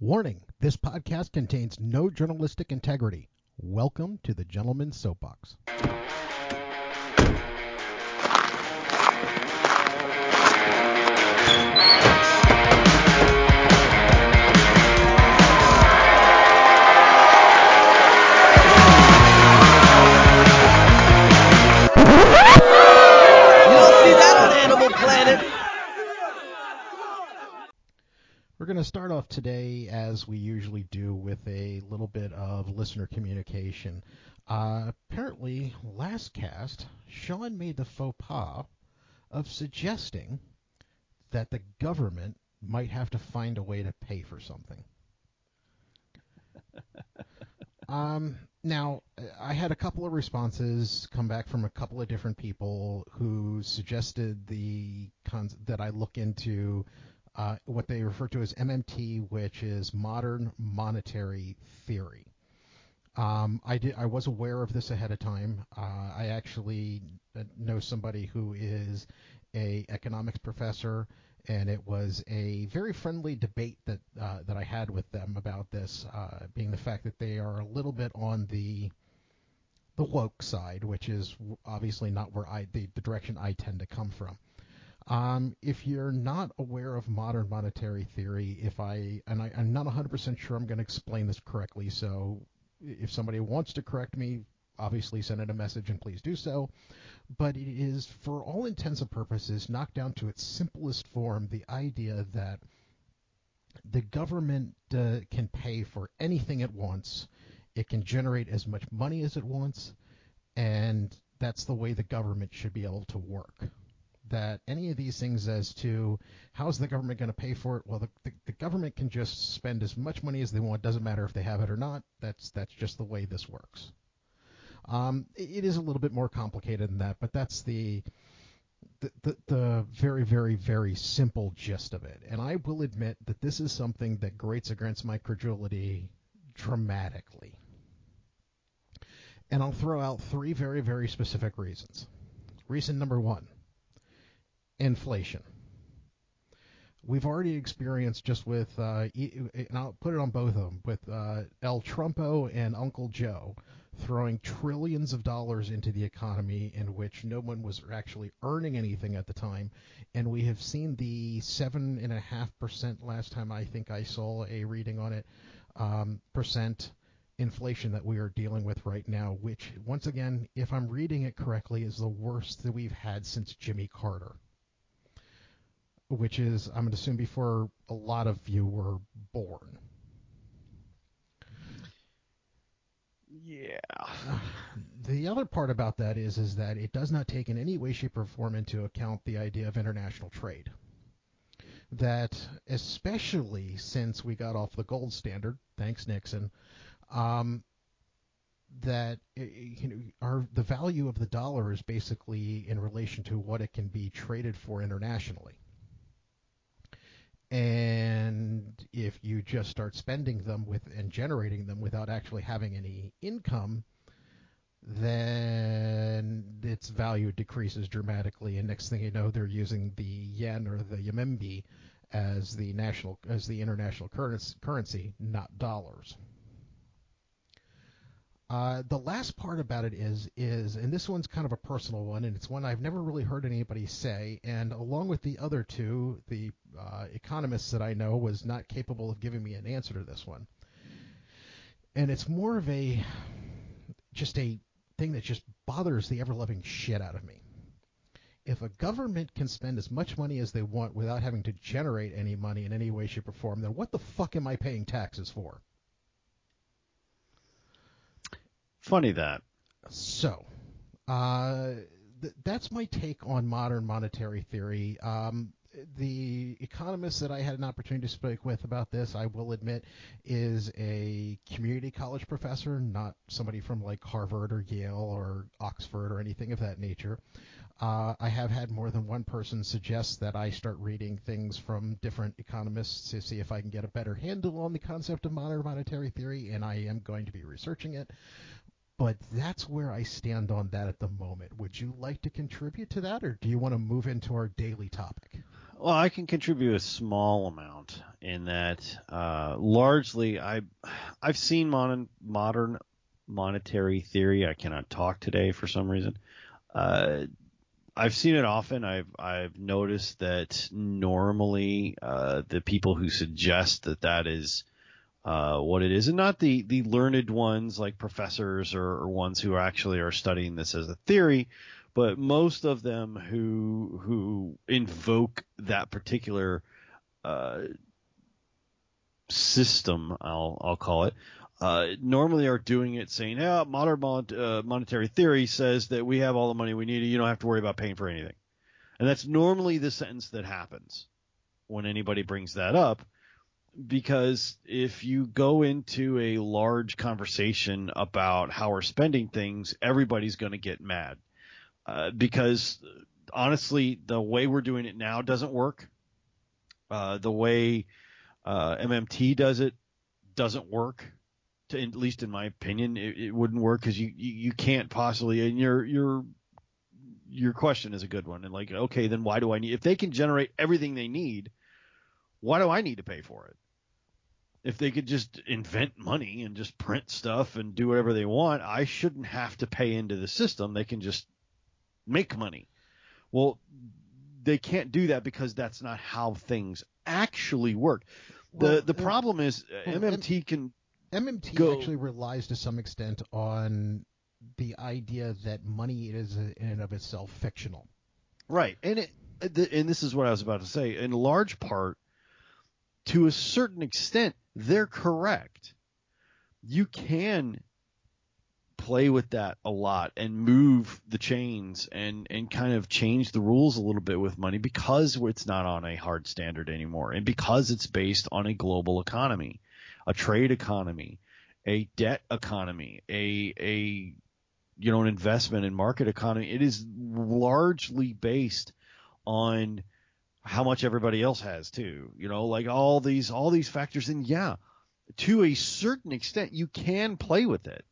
Warning this podcast contains no journalistic integrity. Welcome to the Gentleman's Soapbox. Going to start off today, as we usually do, with a little bit of listener communication. Uh, apparently, last cast, Sean made the faux pas of suggesting that the government might have to find a way to pay for something. Um, now, I had a couple of responses come back from a couple of different people who suggested the cons- that I look into uh, what they refer to as MMT, which is modern monetary theory. Um, I did. I was aware of this ahead of time. Uh, I actually know somebody who is a economics professor, and it was a very friendly debate that uh, that I had with them about this, uh, being the fact that they are a little bit on the the woke side, which is obviously not where I the, the direction I tend to come from. Um, if you're not aware of modern monetary theory, if I and I, I'm not 100% sure I'm going to explain this correctly, so if somebody wants to correct me, obviously send in a message and please do so. But it is, for all intents and purposes, knocked down to its simplest form the idea that the government uh, can pay for anything it wants, it can generate as much money as it wants, and that's the way the government should be able to work. That any of these things as to how's the government going to pay for it, well, the, the, the government can just spend as much money as they want. Doesn't matter if they have it or not. That's that's just the way this works. Um, it is a little bit more complicated than that, but that's the the, the, the very, very, very simple gist of it. And I will admit that this is something that grates against my credulity dramatically. And I'll throw out three very, very specific reasons. Reason number one inflation. We've already experienced just with, uh, and I'll put it on both of them, with uh, El Trumpo and Uncle Joe throwing trillions of dollars into the economy in which no one was actually earning anything at the time. And we have seen the 7.5% last time I think I saw a reading on it, um, percent inflation that we are dealing with right now, which, once again, if I'm reading it correctly, is the worst that we've had since Jimmy Carter. Which is, I'm going to assume, before a lot of you were born. Yeah. The other part about that is is that it does not take in any way, shape, or form into account the idea of international trade. That especially since we got off the gold standard, thanks Nixon, um, that you know our the value of the dollar is basically in relation to what it can be traded for internationally. And if you just start spending them with and generating them without actually having any income, then its value decreases dramatically. And next thing you know, they're using the yen or the yamimbi as the national as the international currency, not dollars. Uh, the last part about it is is, and this one's kind of a personal one, and it's one I've never really heard anybody say. And along with the other two, the uh, economists that I know was not capable of giving me an answer to this one. And it's more of a just a thing that just bothers the ever loving shit out of me. If a government can spend as much money as they want without having to generate any money in any way, shape, or form, then what the fuck am I paying taxes for? Funny that. So, uh, th- that's my take on modern monetary theory. Um, the economist that I had an opportunity to speak with about this, I will admit, is a community college professor, not somebody from like Harvard or Yale or Oxford or anything of that nature. Uh, I have had more than one person suggest that I start reading things from different economists to see if I can get a better handle on the concept of modern monetary theory, and I am going to be researching it. But that's where I stand on that at the moment. Would you like to contribute to that, or do you want to move into our daily topic? Well, I can contribute a small amount in that. Uh, largely, I I've seen modern modern monetary theory. I cannot talk today for some reason. Uh, I've seen it often. I've I've noticed that normally uh, the people who suggest that that is uh, what it is, and not the the learned ones like professors or, or ones who actually are studying this as a theory, but most of them who who invoke that particular uh, system, I'll I'll call it, uh, normally are doing it saying, "Yeah, modern mon- uh, monetary theory says that we have all the money we need, and you don't have to worry about paying for anything." And that's normally the sentence that happens when anybody brings that up, because if you go into a large conversation about how we're spending things, everybody's going to get mad, uh, because honestly, the way we're doing it now doesn't work. Uh, the way uh, MMT does it doesn't work to, at least in my opinion, it, it wouldn't work because you, you, you can't possibly. And your your your question is a good one. And like, okay, then why do I need? If they can generate everything they need, why do I need to pay for it? If they could just invent money and just print stuff and do whatever they want, I shouldn't have to pay into the system. They can just make money. Well, they can't do that because that's not how things actually work. Well, the the problem is uh, well, MMT can MMT go. actually relies to some extent on the idea that money is in and of itself fictional. Right, and it, and this is what I was about to say. In large part, to a certain extent, they're correct. You can play with that a lot and move the chains and and kind of change the rules a little bit with money because it's not on a hard standard anymore and because it's based on a global economy a trade economy, a debt economy, a a you know an investment and market economy. It is largely based on how much everybody else has too. You know, like all these all these factors. And yeah, to a certain extent, you can play with it.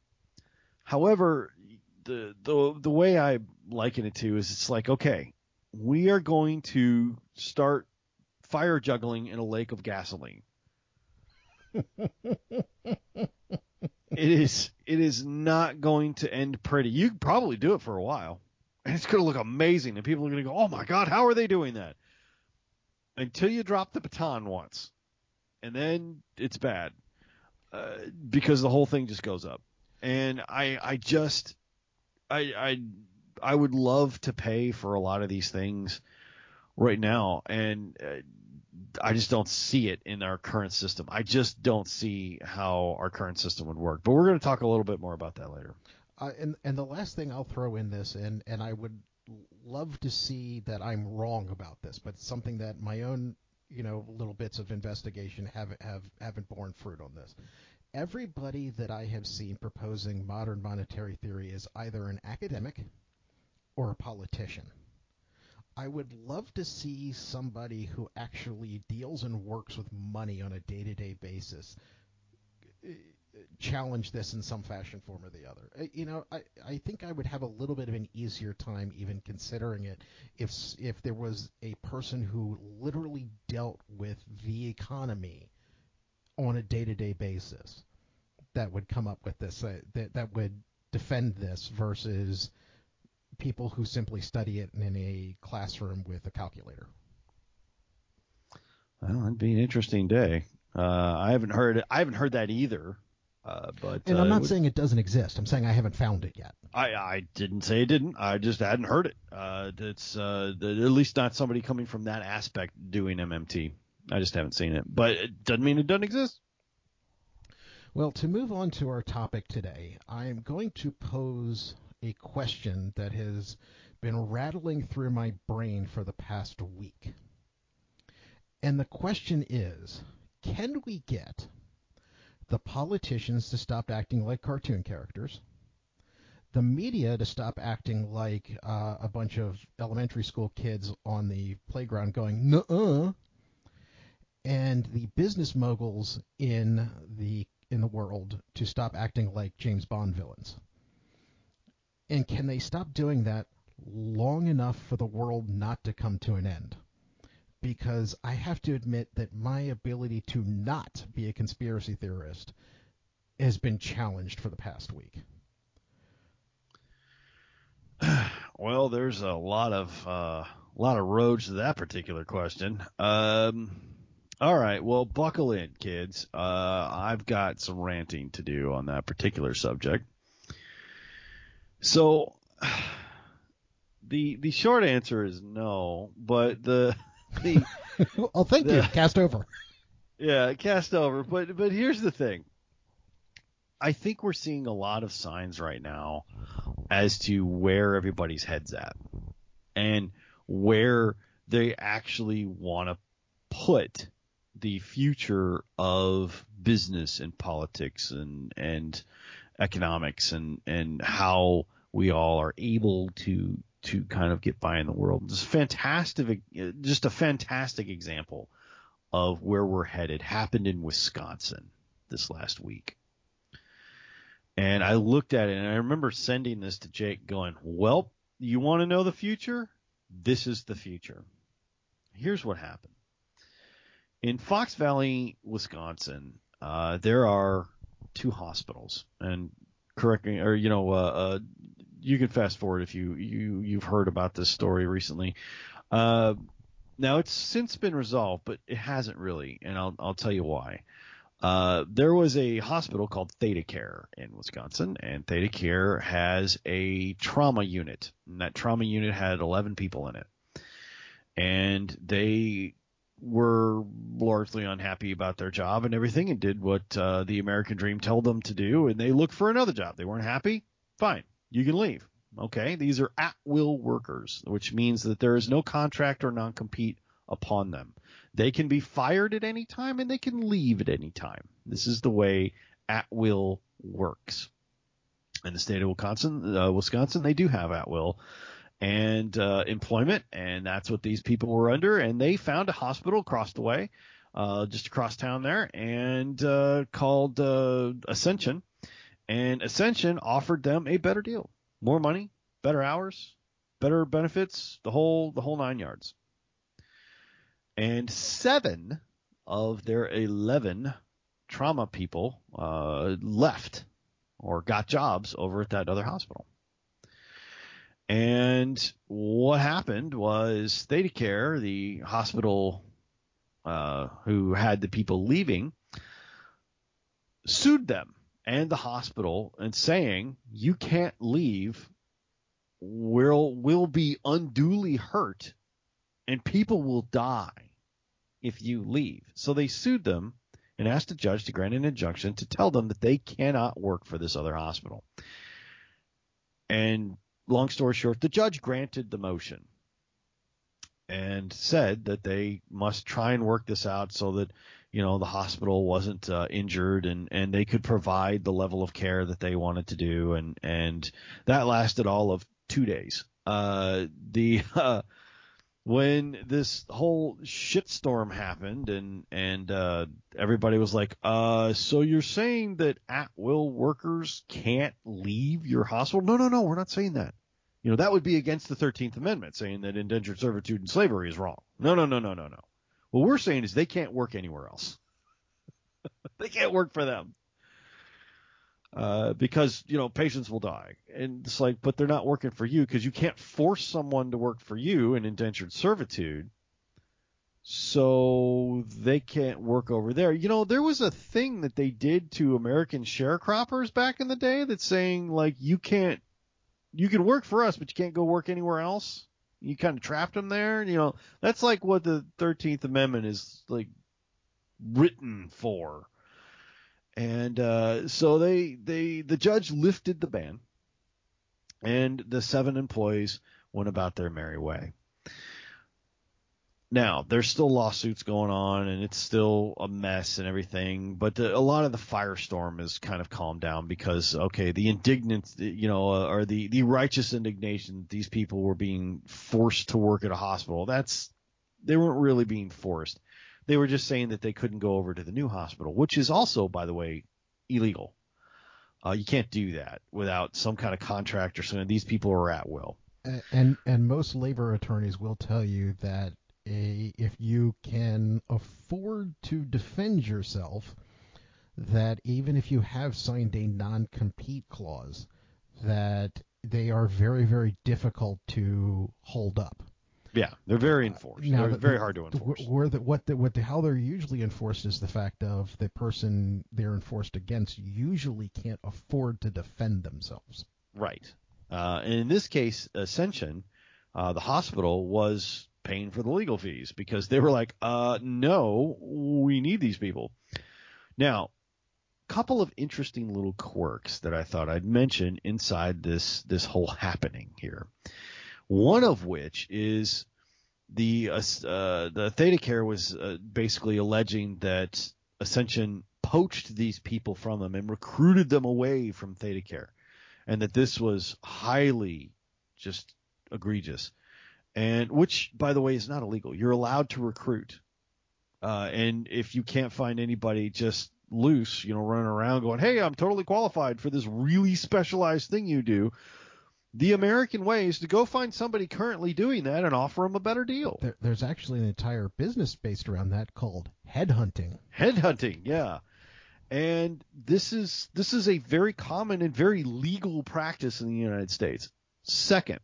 However, the the the way I liken it to is it's like okay, we are going to start fire juggling in a lake of gasoline it is it is not going to end pretty. You can probably do it for a while, and it's going to look amazing, and people are going to go, "Oh my God, how are they doing that?" Until you drop the baton once, and then it's bad uh, because the whole thing just goes up. And I I just I I I would love to pay for a lot of these things right now, and uh, I just don't see it in our current system. I just don't see how our current system would work. But we're going to talk a little bit more about that later. Uh, and and the last thing I'll throw in this, and and I would love to see that I'm wrong about this, but it's something that my own you know little bits of investigation have have haven't borne fruit on this. Everybody that I have seen proposing modern monetary theory is either an academic or a politician. I would love to see somebody who actually deals and works with money on a day-to-day basis uh, challenge this in some fashion, form, or the other. Uh, you know, I, I think I would have a little bit of an easier time even considering it if if there was a person who literally dealt with the economy on a day-to-day basis that would come up with this uh, that that would defend this versus people who simply study it in a classroom with a calculator. Well, it'd be an interesting day. Uh, I haven't heard I haven't heard that either. Uh, but and I'm uh, not saying it doesn't exist. I'm saying I haven't found it yet. I, I didn't say it didn't. I just hadn't heard it. Uh, it's uh, at least not somebody coming from that aspect doing MMT. I just haven't seen it, but it doesn't mean it doesn't exist. Well, to move on to our topic today, I am going to pose a question that has been rattling through my brain for the past week. And the question is can we get the politicians to stop acting like cartoon characters, the media to stop acting like uh, a bunch of elementary school kids on the playground going, nuh and the business moguls in the in the world to stop acting like James Bond villains. And can they stop doing that long enough for the world not to come to an end? Because I have to admit that my ability to not be a conspiracy theorist has been challenged for the past week. Well, there's a lot of uh, lot of roads to that particular question. Um, all right, well, buckle in, kids. Uh, I've got some ranting to do on that particular subject. So, the the short answer is no, but the the oh, thank you. Cast over. yeah, cast over. But but here's the thing. I think we're seeing a lot of signs right now as to where everybody's heads at and where they actually want to put the future of business and politics and and economics and and how we all are able to to kind of get by in the world. Just fantastic, just a fantastic example of where we're headed happened in Wisconsin this last week. And I looked at it and I remember sending this to Jake going, well, you want to know the future? This is the future. Here's what happened. In Fox Valley, Wisconsin, uh, there are two hospitals and correct or, you know, uh, uh, you can fast forward if you, you, you've heard about this story recently. Uh, now it's since been resolved, but it hasn't really, and I'll, I'll tell you why. Uh, there was a hospital called ThedaCare in Wisconsin, and ThedaCare has a trauma unit. And that trauma unit had 11 people in it. And they were largely unhappy about their job and everything and did what uh, the American Dream told them to do, and they looked for another job. They weren't happy? Fine. You can leave. Okay? These are at will workers, which means that there is no contract or non compete upon them. They can be fired at any time and they can leave at any time. This is the way at will works. In the state of Wisconsin, uh, Wisconsin, they do have at will and uh, employment, and that's what these people were under. And they found a hospital across the way, uh, just across town there, and uh, called uh, Ascension. And Ascension offered them a better deal, more money, better hours, better benefits, the whole the whole nine yards. And seven of their 11 trauma people uh, left or got jobs over at that other hospital. And what happened was ThedaCare, the hospital uh, who had the people leaving, sued them and the hospital and saying, you can't leave. We'll, we'll be unduly hurt and people will die if you leave. So they sued them and asked the judge to grant an injunction to tell them that they cannot work for this other hospital. And long story short, the judge granted the motion and said that they must try and work this out so that you know the hospital wasn't uh, injured and and they could provide the level of care that they wanted to do and and that lasted all of two days. Uh, the uh, when this whole shitstorm happened and and uh, everybody was like, uh, so you're saying that at will workers can't leave your hospital? No, no, no, we're not saying that. You know, that would be against the 13th Amendment, saying that indentured servitude and slavery is wrong. No, no, no, no, no, no. What we're saying is they can't work anywhere else. they can't work for them. Uh, because you know patients will die, and it's like, but they're not working for you because you can't force someone to work for you in indentured servitude, so they can't work over there. You know, there was a thing that they did to American sharecroppers back in the day that's saying like you can't, you can work for us, but you can't go work anywhere else. You kind of trapped them there. You know, that's like what the Thirteenth Amendment is like written for and uh, so they they the judge lifted the ban, and the seven employees went about their merry way. Now there's still lawsuits going on, and it's still a mess and everything. But the, a lot of the firestorm is kind of calmed down because okay, the indignant, you know, uh, or the the righteous indignation these people were being forced to work at a hospital. That's they weren't really being forced they were just saying that they couldn't go over to the new hospital, which is also, by the way, illegal. Uh, you can't do that without some kind of contract or something. These people are at will. And and most labor attorneys will tell you that a, if you can afford to defend yourself, that even if you have signed a non-compete clause, that they are very, very difficult to hold up. Yeah, they're very enforced. Now, they're the- very hard to enforce. Where the, what the, what the, how they're usually enforced is the fact of the person they're enforced against usually can't afford to defend themselves. Right. Uh, and in this case, Ascension, uh, the hospital was paying for the legal fees because they were like, uh, no, we need these people. Now, couple of interesting little quirks that I thought I'd mention inside this this whole happening here. One of which is the uh, uh, the ThedaCare was uh, basically alleging that Ascension poached these people from them and recruited them away from ThedaCare, and that this was highly just egregious, and which, by the way, is not illegal. You're allowed to recruit, uh, and if you can't find anybody just loose, you know, running around going, "Hey, I'm totally qualified for this really specialized thing you do." The American way is to go find somebody currently doing that and offer them a better deal. There, there's actually an entire business based around that called headhunting. Headhunting, yeah. And this is this is a very common and very legal practice in the United States. Second,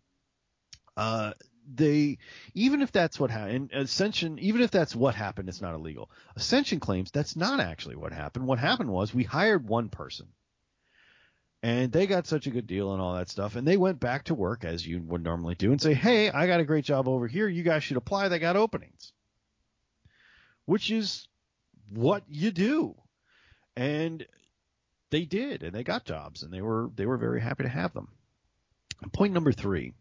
uh, they even if that's what happened, Ascension, even if that's what happened, it's not illegal. Ascension claims that's not actually what happened. What happened was we hired one person, and they got such a good deal and all that stuff, and they went back to work as you would normally do and say, "Hey, I got a great job over here. You guys should apply. They got openings," which is what you do, and they did, and they got jobs, and they were they were very happy to have them. Point number three.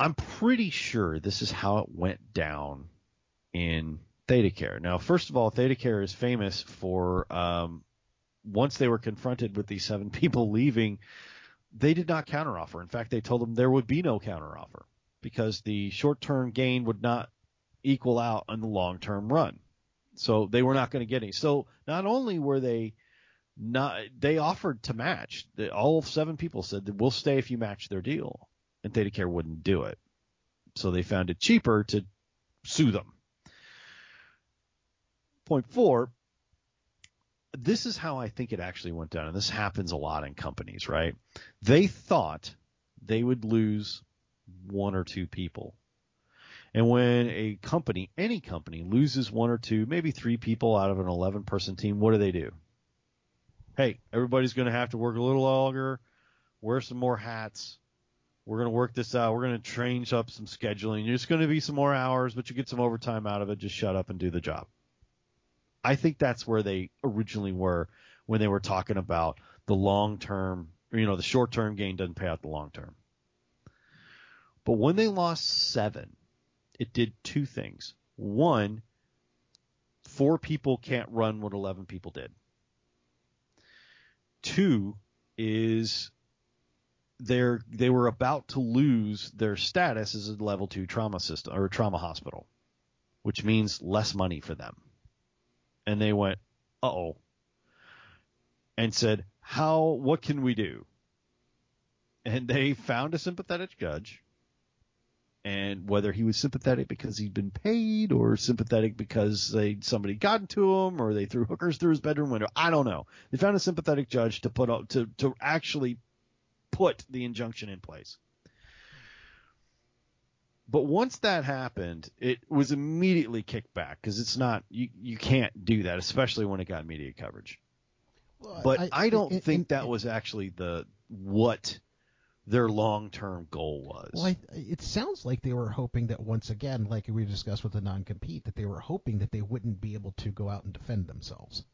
I'm pretty sure this is how it went down in ThedaCare. Now, first of all, ThedaCare is famous for um, once they were confronted with these seven people leaving, they did not counteroffer. In fact, they told them there would be no counteroffer because the short-term gain would not equal out on the long-term run. So they were not going to get any. So not only were they not, they offered to match. All seven people said that we'll stay if you match their deal and ThedaCare wouldn't do it. So they found it cheaper to sue them. Point four, this is how I think it actually went down, and this happens a lot in companies, right? They thought they would lose one or two people. And when a company, any company, loses one or two, maybe three people out of an 11 person team, what do they do? Hey, everybody's going to have to work a little longer, wear some more hats, we're going to work this out. We're going to change up some scheduling. There's going to be some more hours, but you get some overtime out of it. Just shut up and do the job. I think that's where they originally were when they were talking about the long term, you know, the short term gain doesn't pay out the long term. But when they lost seven, it did two things. One, four people can't run what 11 people did. Two is they're they were about to lose their status as a level two trauma system or trauma hospital, which means less money for them. And they went, uh oh, and said, how what can we do? And they found a sympathetic judge. And whether he was sympathetic because he'd been paid or sympathetic because they somebody got into him or they threw hookers through his bedroom window, I don't know. They found a sympathetic judge to put up to to actually put the injunction in place. But once that happened, it was immediately kicked back because it's not you you can't do that, especially when it got media coverage. But I, don't in- think in- that was actually the what their long term goal was. Well, I, it sounds like they were hoping that once again, like we discussed with the non-compete, that they were hoping that they wouldn't be able to go out and defend themselves.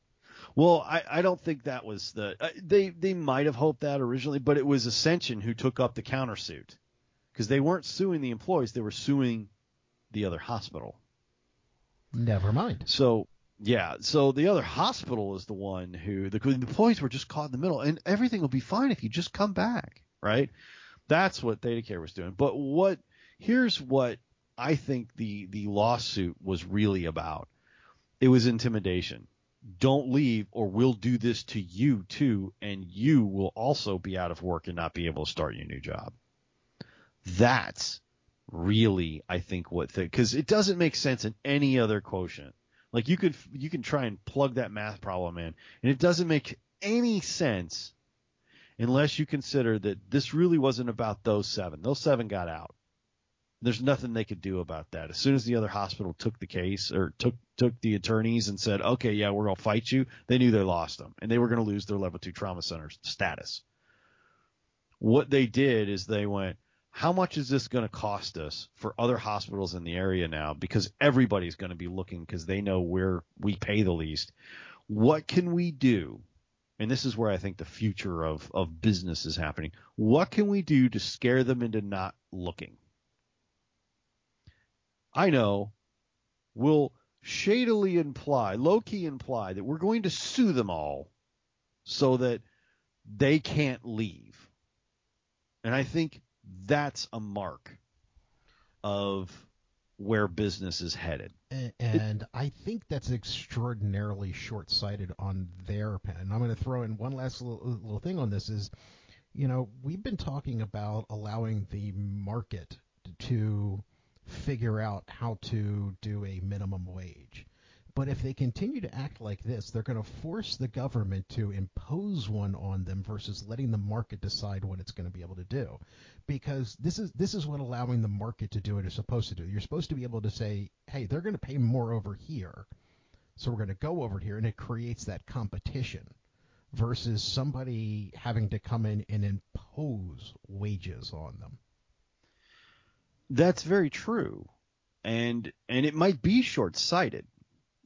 Well, I, I don't think that was the uh, they they might have hoped that originally, but it was Ascension who took up the countersuit because they weren't suing the employees; they were suing the other hospital. Never mind. So yeah, so the other hospital is the one who the, the employees were just caught in the middle, and everything will be fine if you just come back, right? That's what ThedaCare was doing. But what here's what I think the the lawsuit was really about. It was intimidation. Don't leave, or we'll do this to you too, and you will also be out of work and not be able to start your new job. That's really I think what because it doesn't make sense in any other quotient. Like you could you can try and plug that math problem in, and it doesn't make any sense unless you consider that this really wasn't about those seven. Those seven got out. There's nothing they could do about that. As soon as the other hospital took the case or took took the attorneys and said, "Okay, yeah, we're gonna fight you," they knew they lost them and they were gonna lose their level two trauma center status. What they did is they went, how much is this to cost us for other hospitals in the area now? Because everybody's to be looking because they know where we pay the least. What can we do? And this is where I think the future of, of business is happening. What can we do to scare them into not looking? I know we'll shadily imply, low key imply that we're going to sue them all so that they can't leave. And I think that's a mark of where business is headed. And, I think that's extraordinarily short-sighted on their pen. And I'm going to throw in one last little, little thing on this is, you know, we've been talking about allowing the market to figure out how to do a minimum wage. But if they continue to act like this, they're going to force the government to impose one on them versus letting the market decide what it's going to be able to do. Because this is this is what allowing the market to do it is supposed to do. You're supposed to be able to say, "Hey, they're going to pay more over here." So we're going to go over here and it creates that competition versus somebody having to come in and impose wages on them. That's very true. And and it might be short-sighted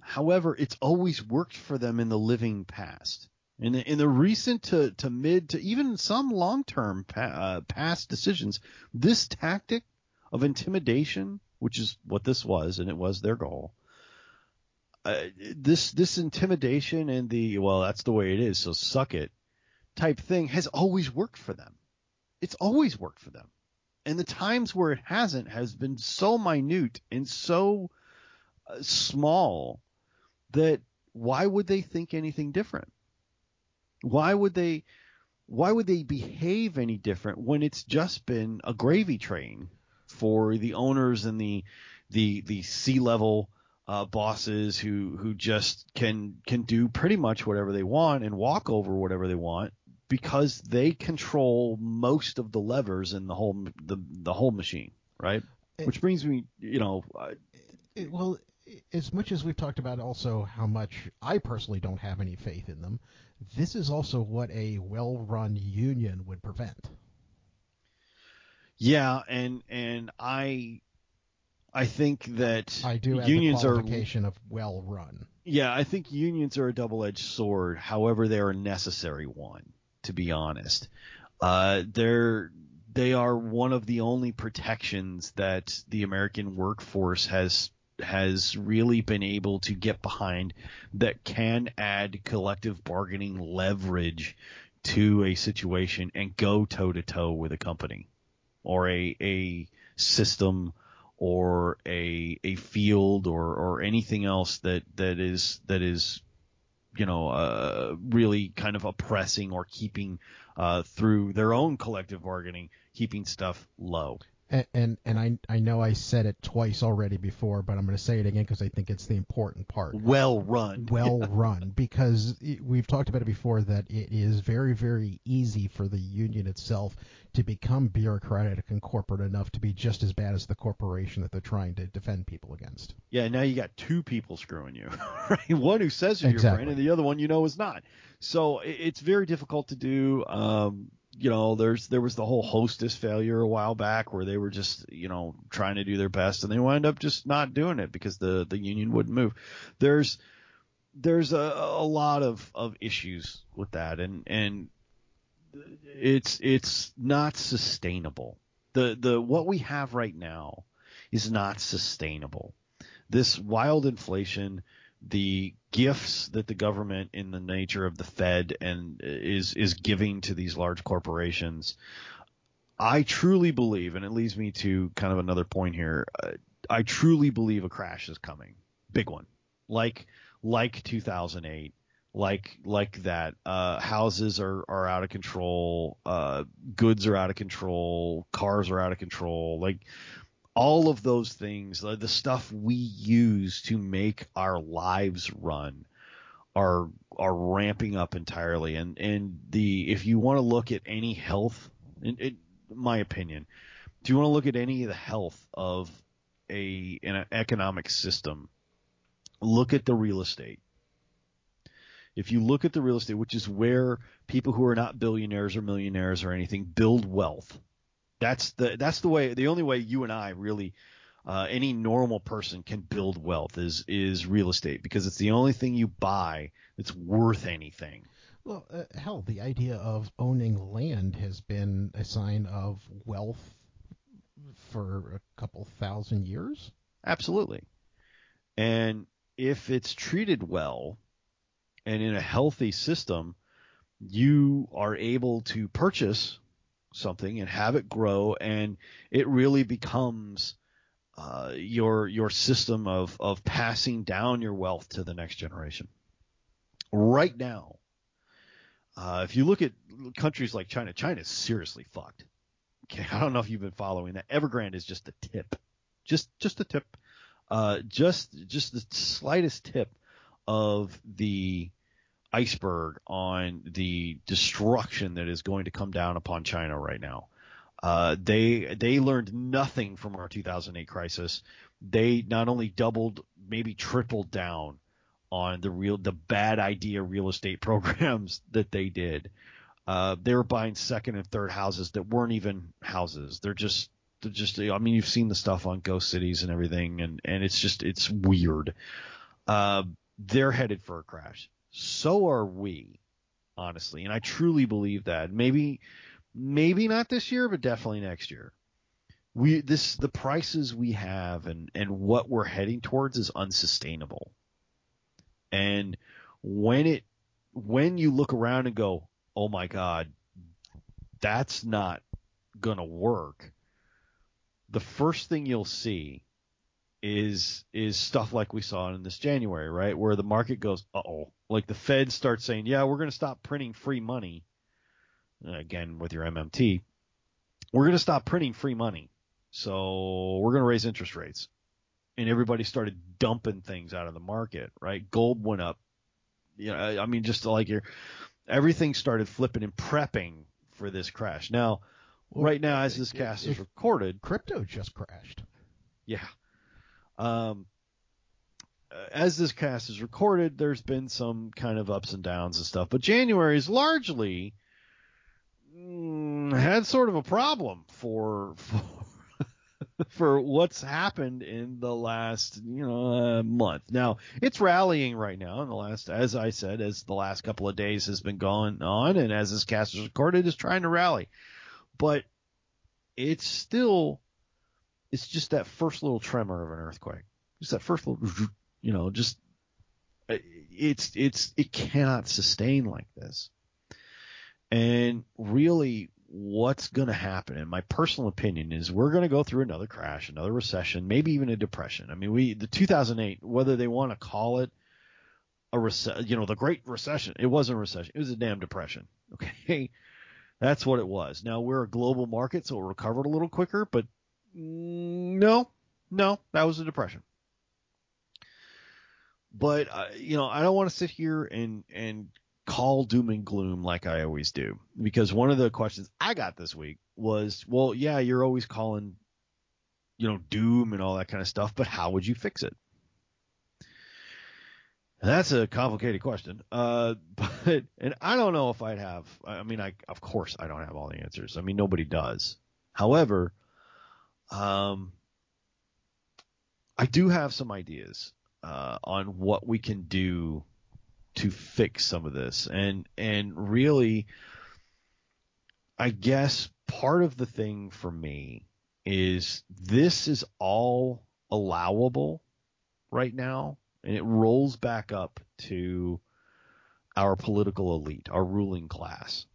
However, it's always worked for them in the living past. In the, in the recent to, to mid to even some long term pa- uh, past decisions, this tactic of intimidation, which is what this was, and it was their goal, uh, this this intimidation and the well, that's the way it is, so suck it type thing has always worked for them. It's always worked for them. And the times where it hasn't has been so minute and so uh, small that why would they think anything different? Why would they why would they behave any different when it's just been a gravy train for the owners and the the the C level uh, bosses who who just can can do pretty much whatever they want and walk over whatever they want because they control most of the levers in the whole the the whole machine, right? It, Which brings me, you know, it, well, as much as we've talked about also how much I personally don't have any faith in them, this is also what a well-run union would prevent. Yeah, and and I I think that I do unions the qualification are, of well run. Yeah, I think unions are a double edged sword. However, they're a necessary one, to be honest. Uh, they're they are one of the only protections that the American workforce has has really been able to get behind that can add collective bargaining leverage to a situation and go toe to toe with a company or a a system or a a field or or anything else that that is that is you know uh, really kind of oppressing or keeping uh, through their own collective bargaining keeping stuff low and and, and I I know I said it twice already before, but I'm going to say it again because I think it's the important part. Well run. Well run, because it, we've talked about it before that it is very very easy for the union itself to become bureaucratic and corporate enough to be just as bad as the corporation that they're trying to defend people against. Yeah, now you got two people screwing you, right? One who says you're exactly. your friend, and the other one you know is not. So it's very difficult to do. Um, you know, there's there was the whole hostess failure a while back where they were just you know trying to do their best and they wind up just not doing it because the the union wouldn't move. There's there's a, a lot of of issues with that and and it's it's not sustainable. The the what we have right now is not sustainable. This wild inflation the gifts that the government in the nature of the Fed and is is giving to these large corporations. I truly believe, and it leads me to kind of another point here. Uh, I truly believe a crash is coming, big one, like like 2008, like like that. Uh, houses are are out of control, uh, goods are out of control, cars are out of control. Like all of those things, the the stuff we use to make our lives run, are are ramping up entirely. And and the if you want to look at any health, in, in my opinion, do you want to look at any of the health of a an economic system? Look at the real estate. If you look at the real estate, which is where people who are not billionaires or millionaires or anything build wealth, that's the that's the way the only way you and I really uh, any normal person can build wealth is is real estate because it's the only thing you buy that's worth anything. Well, uh, hell, the idea of owning land has been a sign of wealth for a couple thousand years. Absolutely. And if it's treated well and in a healthy system, you are able to purchase something and have it grow and it really becomes uh, your your system of of passing down your wealth to the next generation. Right now, uh, if you look at countries like China, China is seriously fucked. Okay, I don't know if you've been following that. Evergrande is just a tip, just just a tip, uh, just just the slightest tip of the iceberg on the destruction that is going to come down upon China right now. Uh, they they learned nothing from our 2008 crisis. They not only doubled, maybe tripled down on the real the bad idea real estate programs that they did. Uh, they were buying second and third houses that weren't even houses. They're just they're just I mean you've seen the stuff on Ghost Cities and everything, and and it's just it's weird. Uh, they're headed for a crash. So are we, honestly, and I truly believe that. Maybe maybe not this year, but definitely next year. We this the prices we have and and what we're heading towards is unsustainable. And when it when you look around and go, "Oh my god, that's not going to work." The first thing you'll see is is stuff like we saw in this January, right? Where the market goes, "Uh-oh." Like the Fed starts saying, "Yeah, we're going to stop printing free money." again with your MMT, we're going to stop printing free money. So we're going to raise interest rates. And everybody started dumping things out of the market, right? Gold went up. You know, I mean, just like your, everything started flipping and prepping for this crash. Now, well, right now, as this cast is recorded, crypto just crashed. Yeah. Um, as this cast is recorded, there's been some kind of ups and downs and stuff, but January is largely Mm, had sort of a problem for for, for what's happened in the last you know uh, month. Now it's rallying right now in the last, as I said, as the last couple of days has been going on, and as this cast is recorded, is trying to rally, but it's still it's just that first little tremor of an earthquake, just that first little, you know, just it's it's it cannot sustain like this. And really, what's going to happen, in my personal opinion, is we're going to go through another crash, another recession, maybe even a depression. I mean, we the 2008, whether they want to call it a recession, you know, the Great Recession, it wasn't a recession, it was a damn depression. Okay, that's what it was. Now we're a global market, so it recovered a little quicker, but mm, no, no, that was a depression. But uh, you know, I don't want to sit here and and call doom and gloom like I always do. Because one of the questions I got this week was, well, yeah, you're always calling, you know, doom and all that kind of stuff, but how would you fix it? That's a complicated question. Uh, but, and I don't know if I'd have, I mean, I, of course I don't have all the answers. I mean, nobody does. However, um, I do have some ideas, uh, on what we can do to fix some of this. And and really I guess part of the thing for me is this is all allowable right now and it rolls back up to our political elite, our ruling class.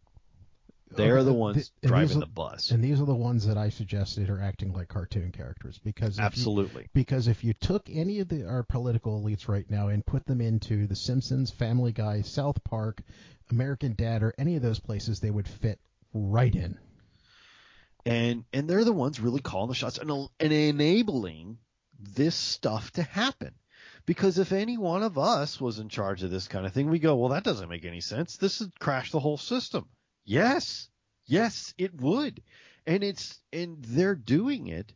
They're the uh, ones the, driving are, the bus. And these are the ones that I suggested are acting like cartoon characters because absolutely you, because if you took any of the our political elites right now and put them into The Simpsons, Family Guy, South Park, American Dad, or any of those places, they would fit right in. and and they're the ones really calling the shots and, and enabling this stuff to happen. Because if any one of us was in charge of this kind of thing, we go, well, that doesn't make any sense. This would crash the whole system. Yes, yes, it would, and it's and they're doing it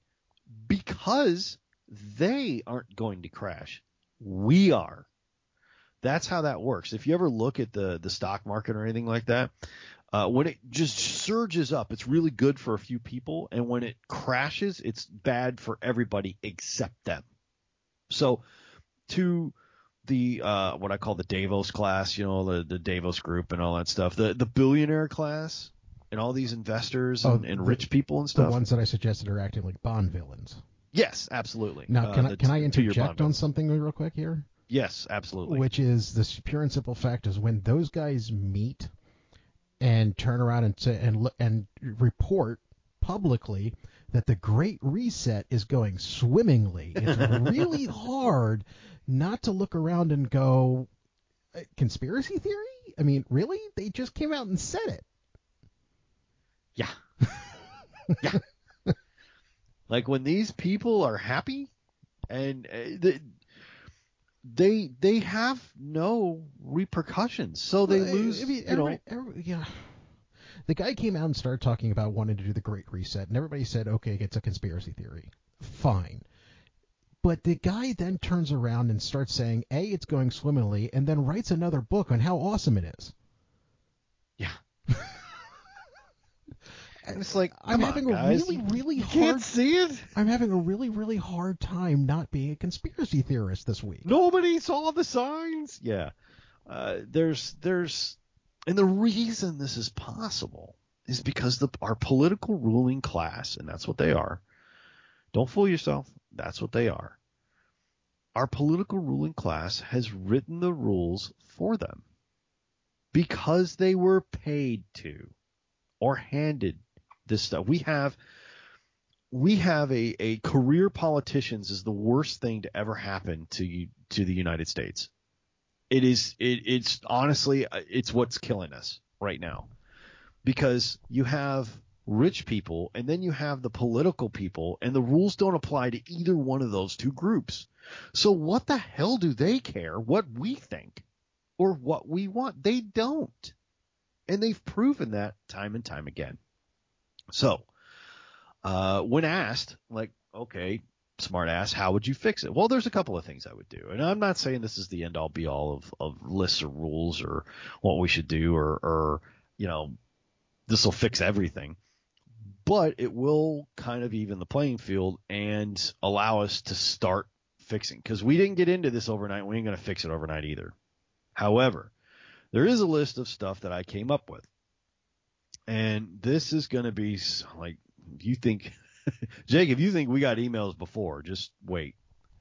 because they aren't going to crash. We are. That's how that works. If you ever look at the the stock market or anything like that, uh, when it just surges up, it's really good for a few people, and when it crashes, it's bad for everybody except them. So, to the uh, what I call the Davos class, you know, the the Davos group and all that stuff, the the billionaire class, and all these investors and, Oh, and the- rich people and stuff. The ones that I suggested are acting like Bond villains. yes, absolutely. Now, Uh, can I the can I interject on something real quick here? Yes, absolutely. Which is the pure and simple fact is when those guys meet and turn around and say, and look and report publicly that the Great Reset is going swimmingly. It's really hard not to look around and go, "Uh, conspiracy theory? I mean, really? They just came out and said it. Yeah. yeah. Like when these people are happy and uh, they, they they have no repercussions, so they Well, lose. I mean, you know, every- every- yeah. The guy came out and started talking about wanting to do the Great Reset, and everybody said, "Okay, it's a conspiracy theory." Fine. But the guy then turns around and starts saying, "A, it's going swimmingly," and then writes another book on how awesome it is. yeah. And it's like I'm having on, a really, really you hard. can't see it. I'm having a really, really hard time not being a conspiracy theorist this week. Nobody saw the signs. Yeah. Uh, there's there's and the reason this is possible is because the our political ruling class, and that's what they are. Don't fool yourself. That's what they are. Our political ruling class has written the rules for them because they were paid to or handed this stuff. We have we have a, a career politicians is the worst thing to ever happen to you to the United States. It is it, it's honestly uh, it's what's killing us right now because you have rich people and then you have the political people and the rules don't apply to either one of those two groups. So what the hell do they care what we think or what we want? They don't. And they've proven that time and time again. So, uh, when asked, like, okay, smart ass, how would you fix it? Well, there's a couple of things I would do. And I'm not saying this is the end all be all of, of lists or rules or what we should do or, or, you know, this will fix everything. But it will kind of even the playing field and allow us to start fixing. Because we didn't get into this overnight. We ain't going to fix it overnight either. However, there is a list of stuff that I came up with. And this is going to be like, you think, Jake, if you think we got emails before, just wait.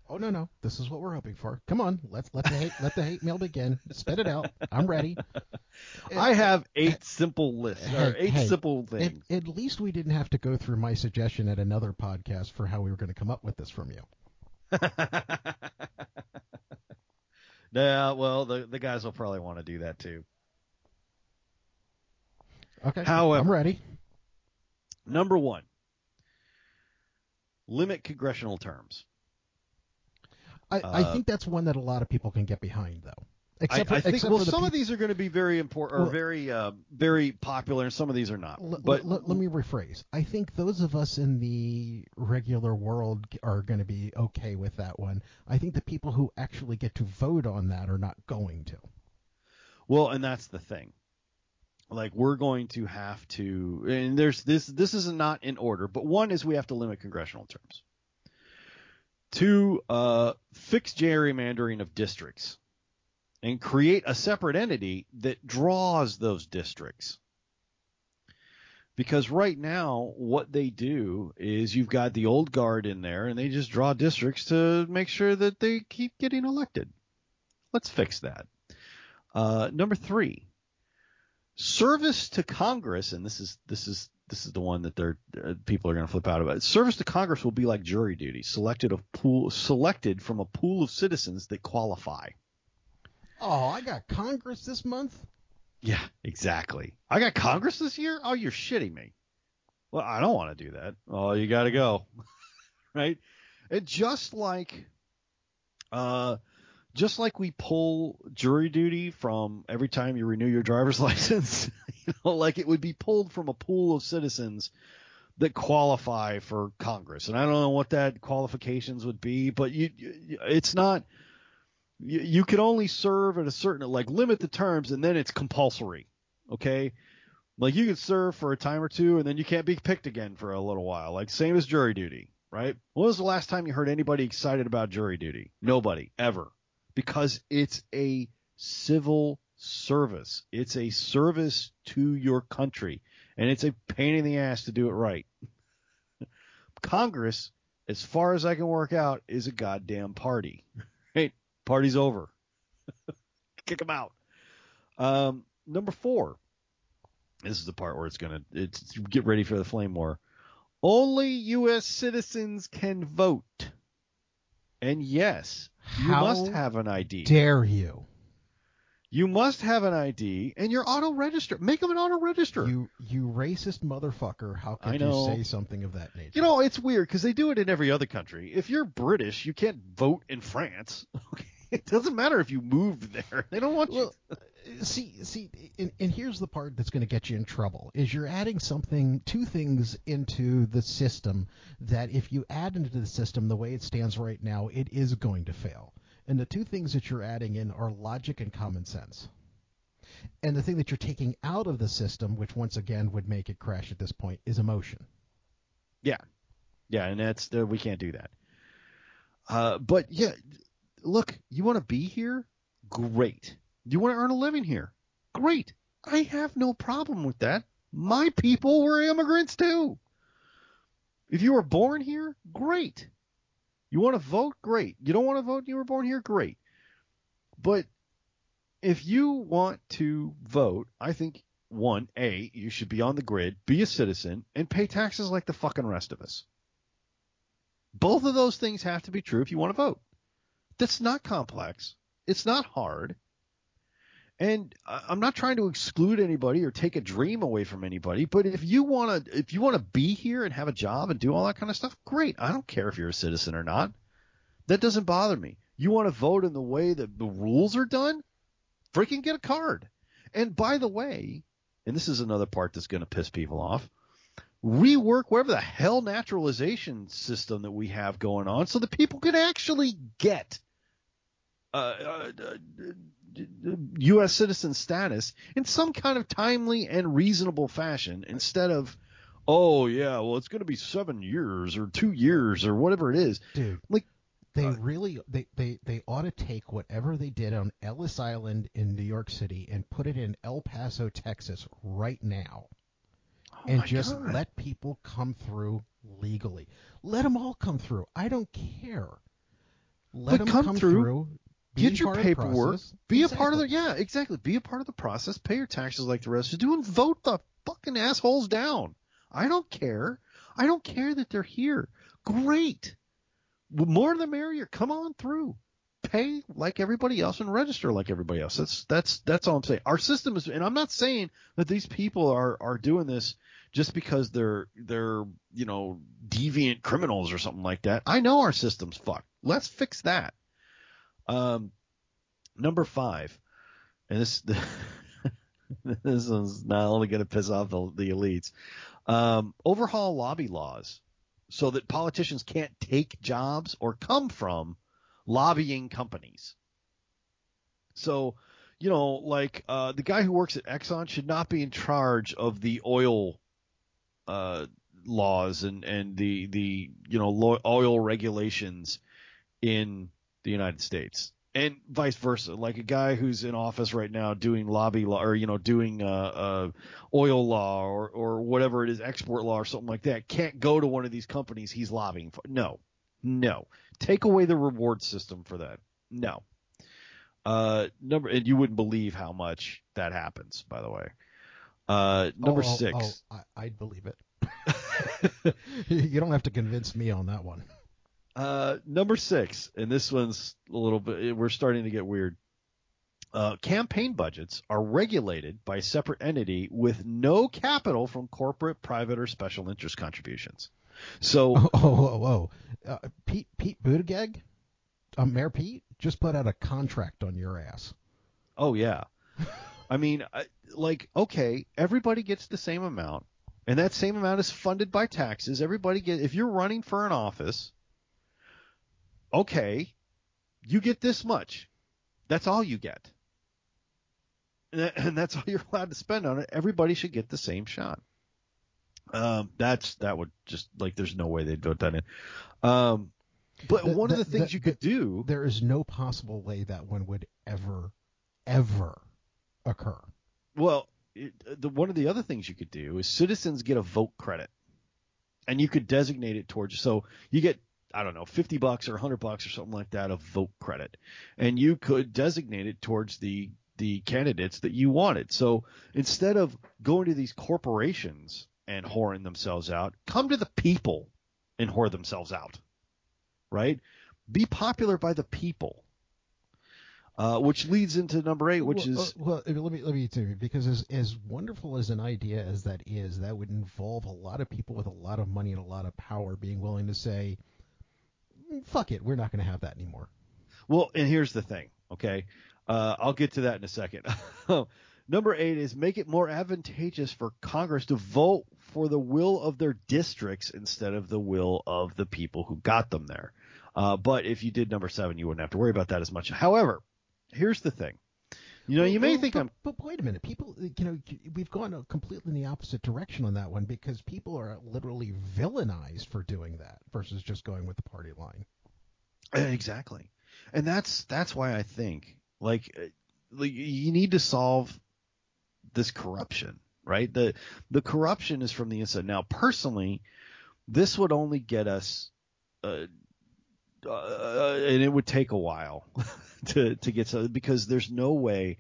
Oh no, no, this is what we're hoping for. Come on, let's let the hate let the hate mail begin. Spit it out. I'm ready. I have eight simple lists, or eight hey, simple At, things. at least we didn't have to go through my suggestion at another podcast for how we were going to come up with this from you. yeah, well, the the guys will probably want to do that too. Okay. However- I'm ready. Number one, limit congressional terms. I, I Uh, think that's one that a lot of people can get behind, though. I, Except for, I think well, some of these are going to be very important or Well- very uh, very popular, and some of these are not. L- but l- let me rephrase. I think those of us in the regular world are going to be okay with that one. I think the people who actually get to vote on that are not going to. Well, and that's the thing. Like we're going to have to, and there's this. This is not in order, but one is we have to limit congressional terms. Two, uh, fix gerrymandering of districts, and create a separate entity that draws those districts. Because right now, what they do is you've got the old guard in there, and they just draw districts to make sure that they keep getting elected. Let's fix that. Uh, number three, service to Congress, and this is this is this is the one that they're uh, people are going to flip out about. Service to Congress will be like jury duty, selected of pool selected from a pool of citizens that qualify. Oh, I got Congress this month. Yeah, exactly. I got Congress this year. Oh, you're shitting me. Well, I don't want to do that. Oh, you got to go. right? And just like uh just like we pull jury duty from every time you renew your driver's license, you know, like it would be pulled from a pool of citizens that qualify for Congress. And I don't know what that qualifications would be, but you, it's not, you, you could only serve at a certain, like limit the terms and then it's compulsory. Okay. Like you could serve for a time or two and then you can't be picked again for a little while. Like same as jury duty, right? When was the last time you heard anybody excited about jury duty? Nobody ever because it's a civil service. It's a service to your country, and it's a pain in the ass to do it right. Congress, as far as I can work out, is a goddamn party. Right? Party's over. Kick them out. Um, number four. This is the part where it's gonna it's get ready for the flame war. Only U.S. citizens can vote. And yes, you How must have an ID. Dare you? You must have an ID, and you're auto register. Make them an auto register. You you racist motherfucker! How can you say something of that nature? You know, it's weird because they do it in every other country. If you're British, you can't vote in France. Okay? It doesn't matter if you moved there. They don't want Well, uh, see, see, and, and here's the part that's going to get you in trouble: is you're adding something, two things into the system that if you add into the system the way it stands right now, it is going to fail. And the two things that you're adding in are logic and common sense. And the thing that you're taking out of the system, which once again would make it crash at this point, is emotion. Yeah, Yeah, and that's uh, we can't do that. Uh, but yeah, look, you want to be here? Great. You want to earn a living here? Great. I have no problem with that. My people were immigrants too. If you were born here, great. You want to vote? Great. You don't want to vote? You were born here? Great. But if you want to vote, I think one, A, you should be on the grid, be a citizen, and pay taxes like the fucking rest of us. Both of those things have to be true if you want to vote. That's not complex. It's not hard. And I'm not trying to exclude anybody or take a dream away from anybody, but if you want to if you want to be here and have a job and do all that kind of stuff, great. I don't care if you're a citizen or not. That doesn't bother me. You want to vote in the way that the rules are done? Freaking get a card. And by the way, and this is another part that's going to piss people off, rework whatever the hell naturalization system that we have going on so that people can actually get uh, uh, uh, U.S. citizen status in some kind of timely and reasonable fashion instead of, oh, yeah, well, it's going to be seven years or two years or whatever it is. Dude, Like, they uh, really they, they they ought to take whatever they did on Ellis Island in New York City and put it in El Paso, Texas right now. oh and just God. let people come through legally. Let them all come through. I don't care. Let But them come come, through, through. Get your part of the paperwork. Be a part of the yeah, exactly. Be a part of the process. Pay your taxes like the rest of you do, and vote the fucking assholes down. I don't care. I don't care that they're here. Great. More the merrier. Come on through. Pay like everybody else and register like everybody else. That's that's that's all I'm saying. Our system is, and I'm not saying that these people are are doing this just because they're they're you know deviant criminals or something like that. I know our system's fucked. Let's fix that. Um, number five, and this this is not only going to piss off the, the elites. Um, overhaul lobby laws so that politicians can't take jobs or come from lobbying companies. So, you know, like uh, the guy who works at Exxon should not be in charge of the oil uh, laws and and the the you know oil regulations in the United States, and vice versa. Like a guy who's in office right now doing lobby law or you know doing uh, uh, oil law or or whatever it is, export law or something like that, can't go to one of these companies he's lobbying for. No, no. Take away the reward system for that. No. Uh, number and you wouldn't believe how much that happens. By the way. Uh, number Oh, oh, six. Oh, I, I'd believe it. you don't have to convince me on that one. Uh, number six, and this one's a little bit. We're starting to get weird. uh, campaign budgets are regulated by a separate entity with no capital from corporate, private, or special interest contributions. So, Oh, oh, whoa, whoa. Uh, Pete Pete Buttigieg, uh, Mayor Pete, just put out a contract on your ass. oh yeah, I mean, I, like, okay, everybody gets the same amount, and that same amount is funded by taxes. Everybody get if you're running for an office, okay, you get this much. That's all you get. And that- and that's all you're allowed to spend on it. Everybody should get the same shot. Um, that's that would just like there's no way they'd vote that in. Um, but The- one of the- the things the- you could do, There is no possible way that one would ever, ever occur. well, it, the one of the other things you could do is citizens get a vote credit, and you could designate it towards. So you get I don't know, 50 bucks or 100 bucks or something like that of vote credit. And you could designate it towards the the candidates that you wanted. So instead of going to these corporations and whoring themselves out, come to the people and whore themselves out. Right? Be popular by the people. Uh, which leads into number eight, which well, is uh, well. Let me let me tell you because as as wonderful as an idea as that is, that would involve a lot of people with a lot of money and a lot of power being willing to say, "Mm, "Fuck it, we're not going to have that anymore." Well, and here's the thing, okay? Uh, I'll get to that in a second. Number eight is make it more advantageous for Congress to vote for the will of their districts instead of the will of the people who got them there. Uh, but if you did number seven, you wouldn't have to worry about that as much. However, here's the thing. You know, you may Well, think but, I'm. But wait a minute, people. You know, we've gone completely in the opposite direction on that one because people are literally villainized for doing that versus just going with the party line. Exactly, and that's that's why I think like, uh, like you need to solve this corruption, right? The the corruption is from the inside. Now, personally, this would only get us, uh, uh, and it would take a while to to get so because there's no way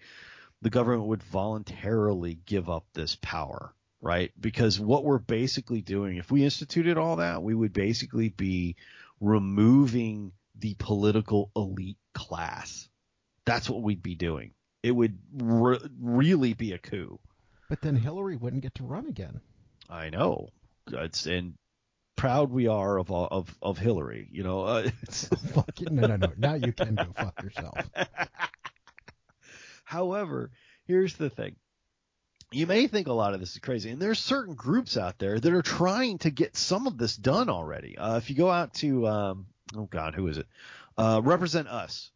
the government would voluntarily give up this power, right? Because what we're basically doing, if we instituted all that, we would basically be removing the political elite class. That's what we'd be doing. It would re- really be a coup. But then Hillary wouldn't get to run again. I know. It's, and proud we are of of of Hillary. You know, uh, Fuck it. No, no, no. Now you can go fuck yourself. However, here's the thing. You may think a lot of this is crazy, and there's certain groups out there that are trying to get some of this done already. Uh, if you go out to, um, oh God, who is it? Uh, Represent Us.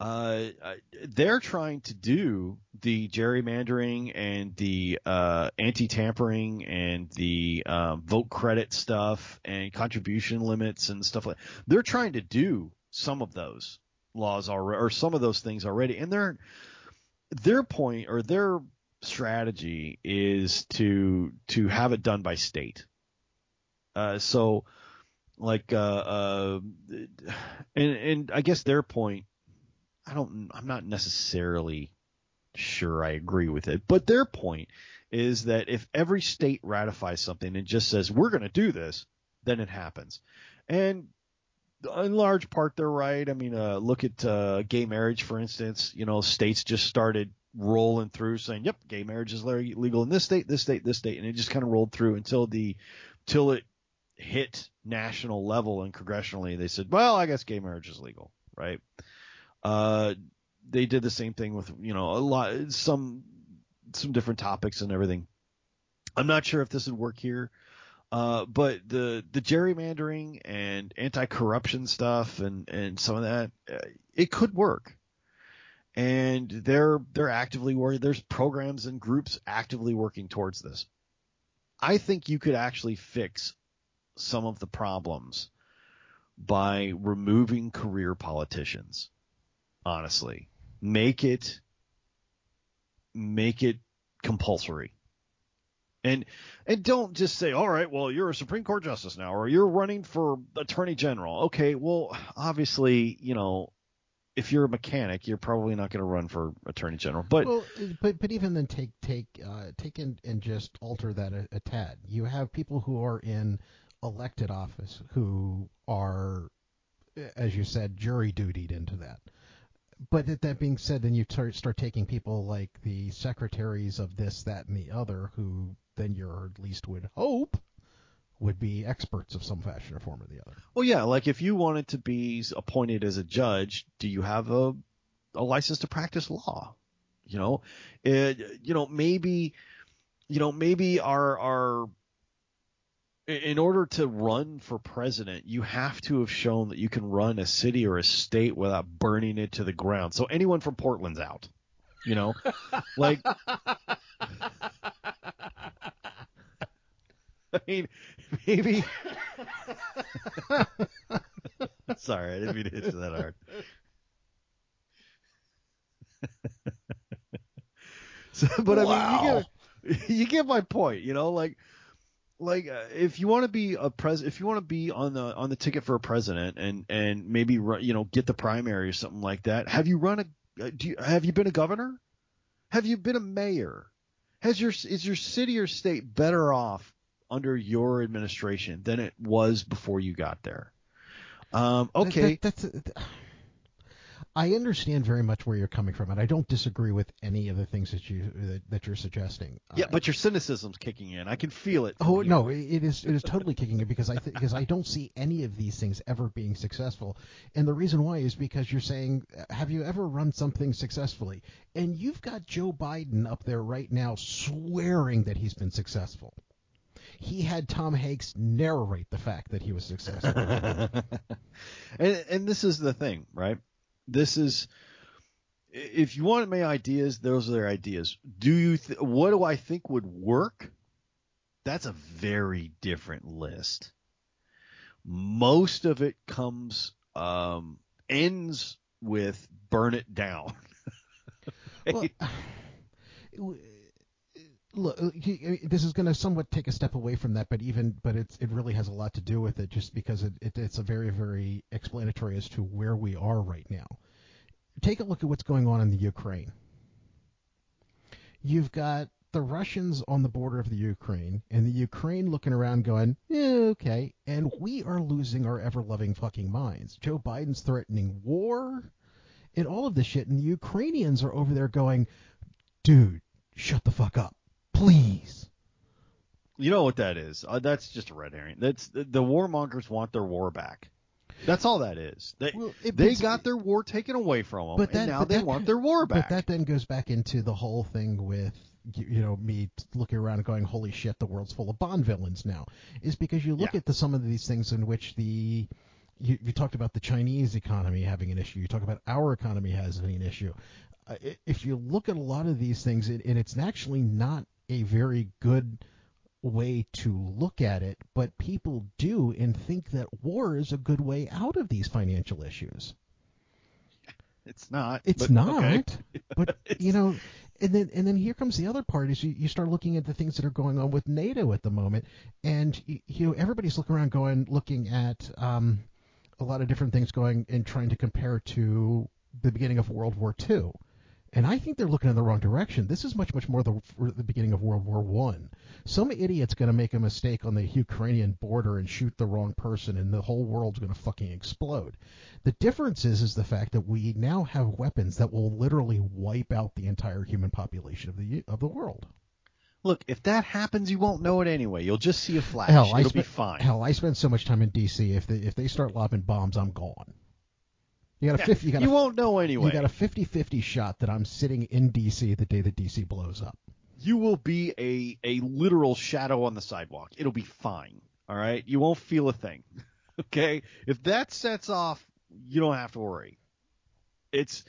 Uh, uh, they're trying to do the gerrymandering and the uh, anti-tampering and the um, vote credit stuff and contribution limits and stuff like. They're trying to do some of those laws already, or some of those things already, and their their point or their strategy is to to have it done by state. Uh, so, like, uh, uh, and and I guess their point, I don't, I'm not necessarily sure I agree with it, but their point is that if every state ratifies something and just says we're going to do this, then it happens, and in large part they're right. I mean, uh, look at uh, gay marriage, for instance. You know, states just started rolling through saying, "Yep, gay marriage is legal in this state, this state, this state," and it just kind of rolled through until the till it hit national level and congressionally. They said, "Well, I guess gay marriage is legal," right? Uh, they did the same thing with you know a lot some some different topics and everything. I'm not sure if this would work here. Uh, but the the gerrymandering and anti-corruption stuff and and some of that, uh, it could work. And they're they're actively working. There's programs and groups actively working towards this. I think you could actually fix some of the problems by removing career politicians. Honestly, make it make it compulsory and and don't just say all right well you're a supreme court justice now or you're running for attorney general okay well obviously you know if you're a mechanic you're probably not going to run for attorney general but well, but but even then take take uh, take in, and just alter that a, a tad. You have people who are in elected office who are, as you said, jury dutied into that. But that, that being said, then you tar- start taking people like the secretaries of this, that, and the other, who then you're at least would hope would be experts of some fashion or form or the other. Well, yeah, like if you wanted to be appointed as a judge, do you have a a license to practice law? You know, it, you know maybe, you know maybe our our in order to run for president, you have to have shown that you can run a city or a state without burning it to the ground. So anyone from Portland's out. You know, like I mean, maybe. Sorry, I didn't mean to hit you that hard. so, but I mean, you get you get my point. You know, like like uh, if you want to be a pres if you want to be on the on the ticket for a president and and maybe run, you know get the primary or something like that have you run a uh, do you, have you been a governor? Have you been a mayor? Has your is your city or state better off under your administration than it was before you got there? Um, okay That- that- that's, I understand very much where you're coming from, and I don't disagree with any of the things that you that, that you're suggesting. yeah Uh, but your cynicism's kicking in i can feel it Oh here. no, it is it is totally kicking in because I th- because I don't see any of these things ever being successful, and the reason why is because you're saying, have you ever run something successfully? And you've got Joe Biden up there right now swearing that he's been successful. He had Tom Hanks narrate the fact that he was successful. and and this is the thing, right? This is if you want my ideas, those are their ideas. Do you th- what do I think would work? That's a very different list. Most of it comes um, ends with burn it down. Well, look, uh, this is going to somewhat take a step away from that, but even but it's it really has a lot to do with it, just because it, it it's a very very explanatory as to where we are right now. Take a look at what's going on in the Ukraine. You've got the Russians on the border of the Ukraine, and the Ukraine looking around going, yeah, okay, and we are losing our ever loving fucking minds. Joe Biden's threatening war and all of this shit, and the Ukrainians are over there going, dude, shut the fuck up, please. You know what that is? Uh, that's just a red herring. That's the, the warmongers want their war back. That's all that is. They Well, they got their war taken away from them, But that- and now but they that- want their war back. But that then goes back into the whole thing with you know me looking around and going, holy shit, the world's full of Bond villains now. Is because you look Yeah. at the, some of these things in which the you, you talked about the Chinese economy having an issue. You talk about our economy having an issue. Uh, if you look at a lot of these things, it, and it's actually not a very good way to look at it, but people do and think that war is a good way out of these financial issues. it's not. It's but, not. okay. But you know, and then and then here comes the other part is you, you start looking at the things that are going on with NATO at the moment, and you, you know everybody's looking around going looking at um, a lot of different things going and trying to compare to the beginning of World War II. And I think they're looking in the wrong direction. This is much, much more the, the beginning of World War One. Some idiot's going to make a mistake on the Ukrainian border and shoot the wrong person, and the whole world's going to fucking explode. The difference is, is the fact that we now have weapons that will literally wipe out the entire human population of the of the world. Look, if that happens, you won't know it anyway. You'll just see a flash. Hell, It'll I be fine. Hell, I spend so much time in D.C. If they if they start lobbing bombs, I'm gone. You got a fifty. You got you a, won't know anyway. You got a 50-50 shot that I'm sitting in D.C. the day that D.C. blows up. you will be a a literal shadow on the sidewalk. It'll be fine. All right, you won't feel a thing. okay, if that sets off, you don't have to worry. It's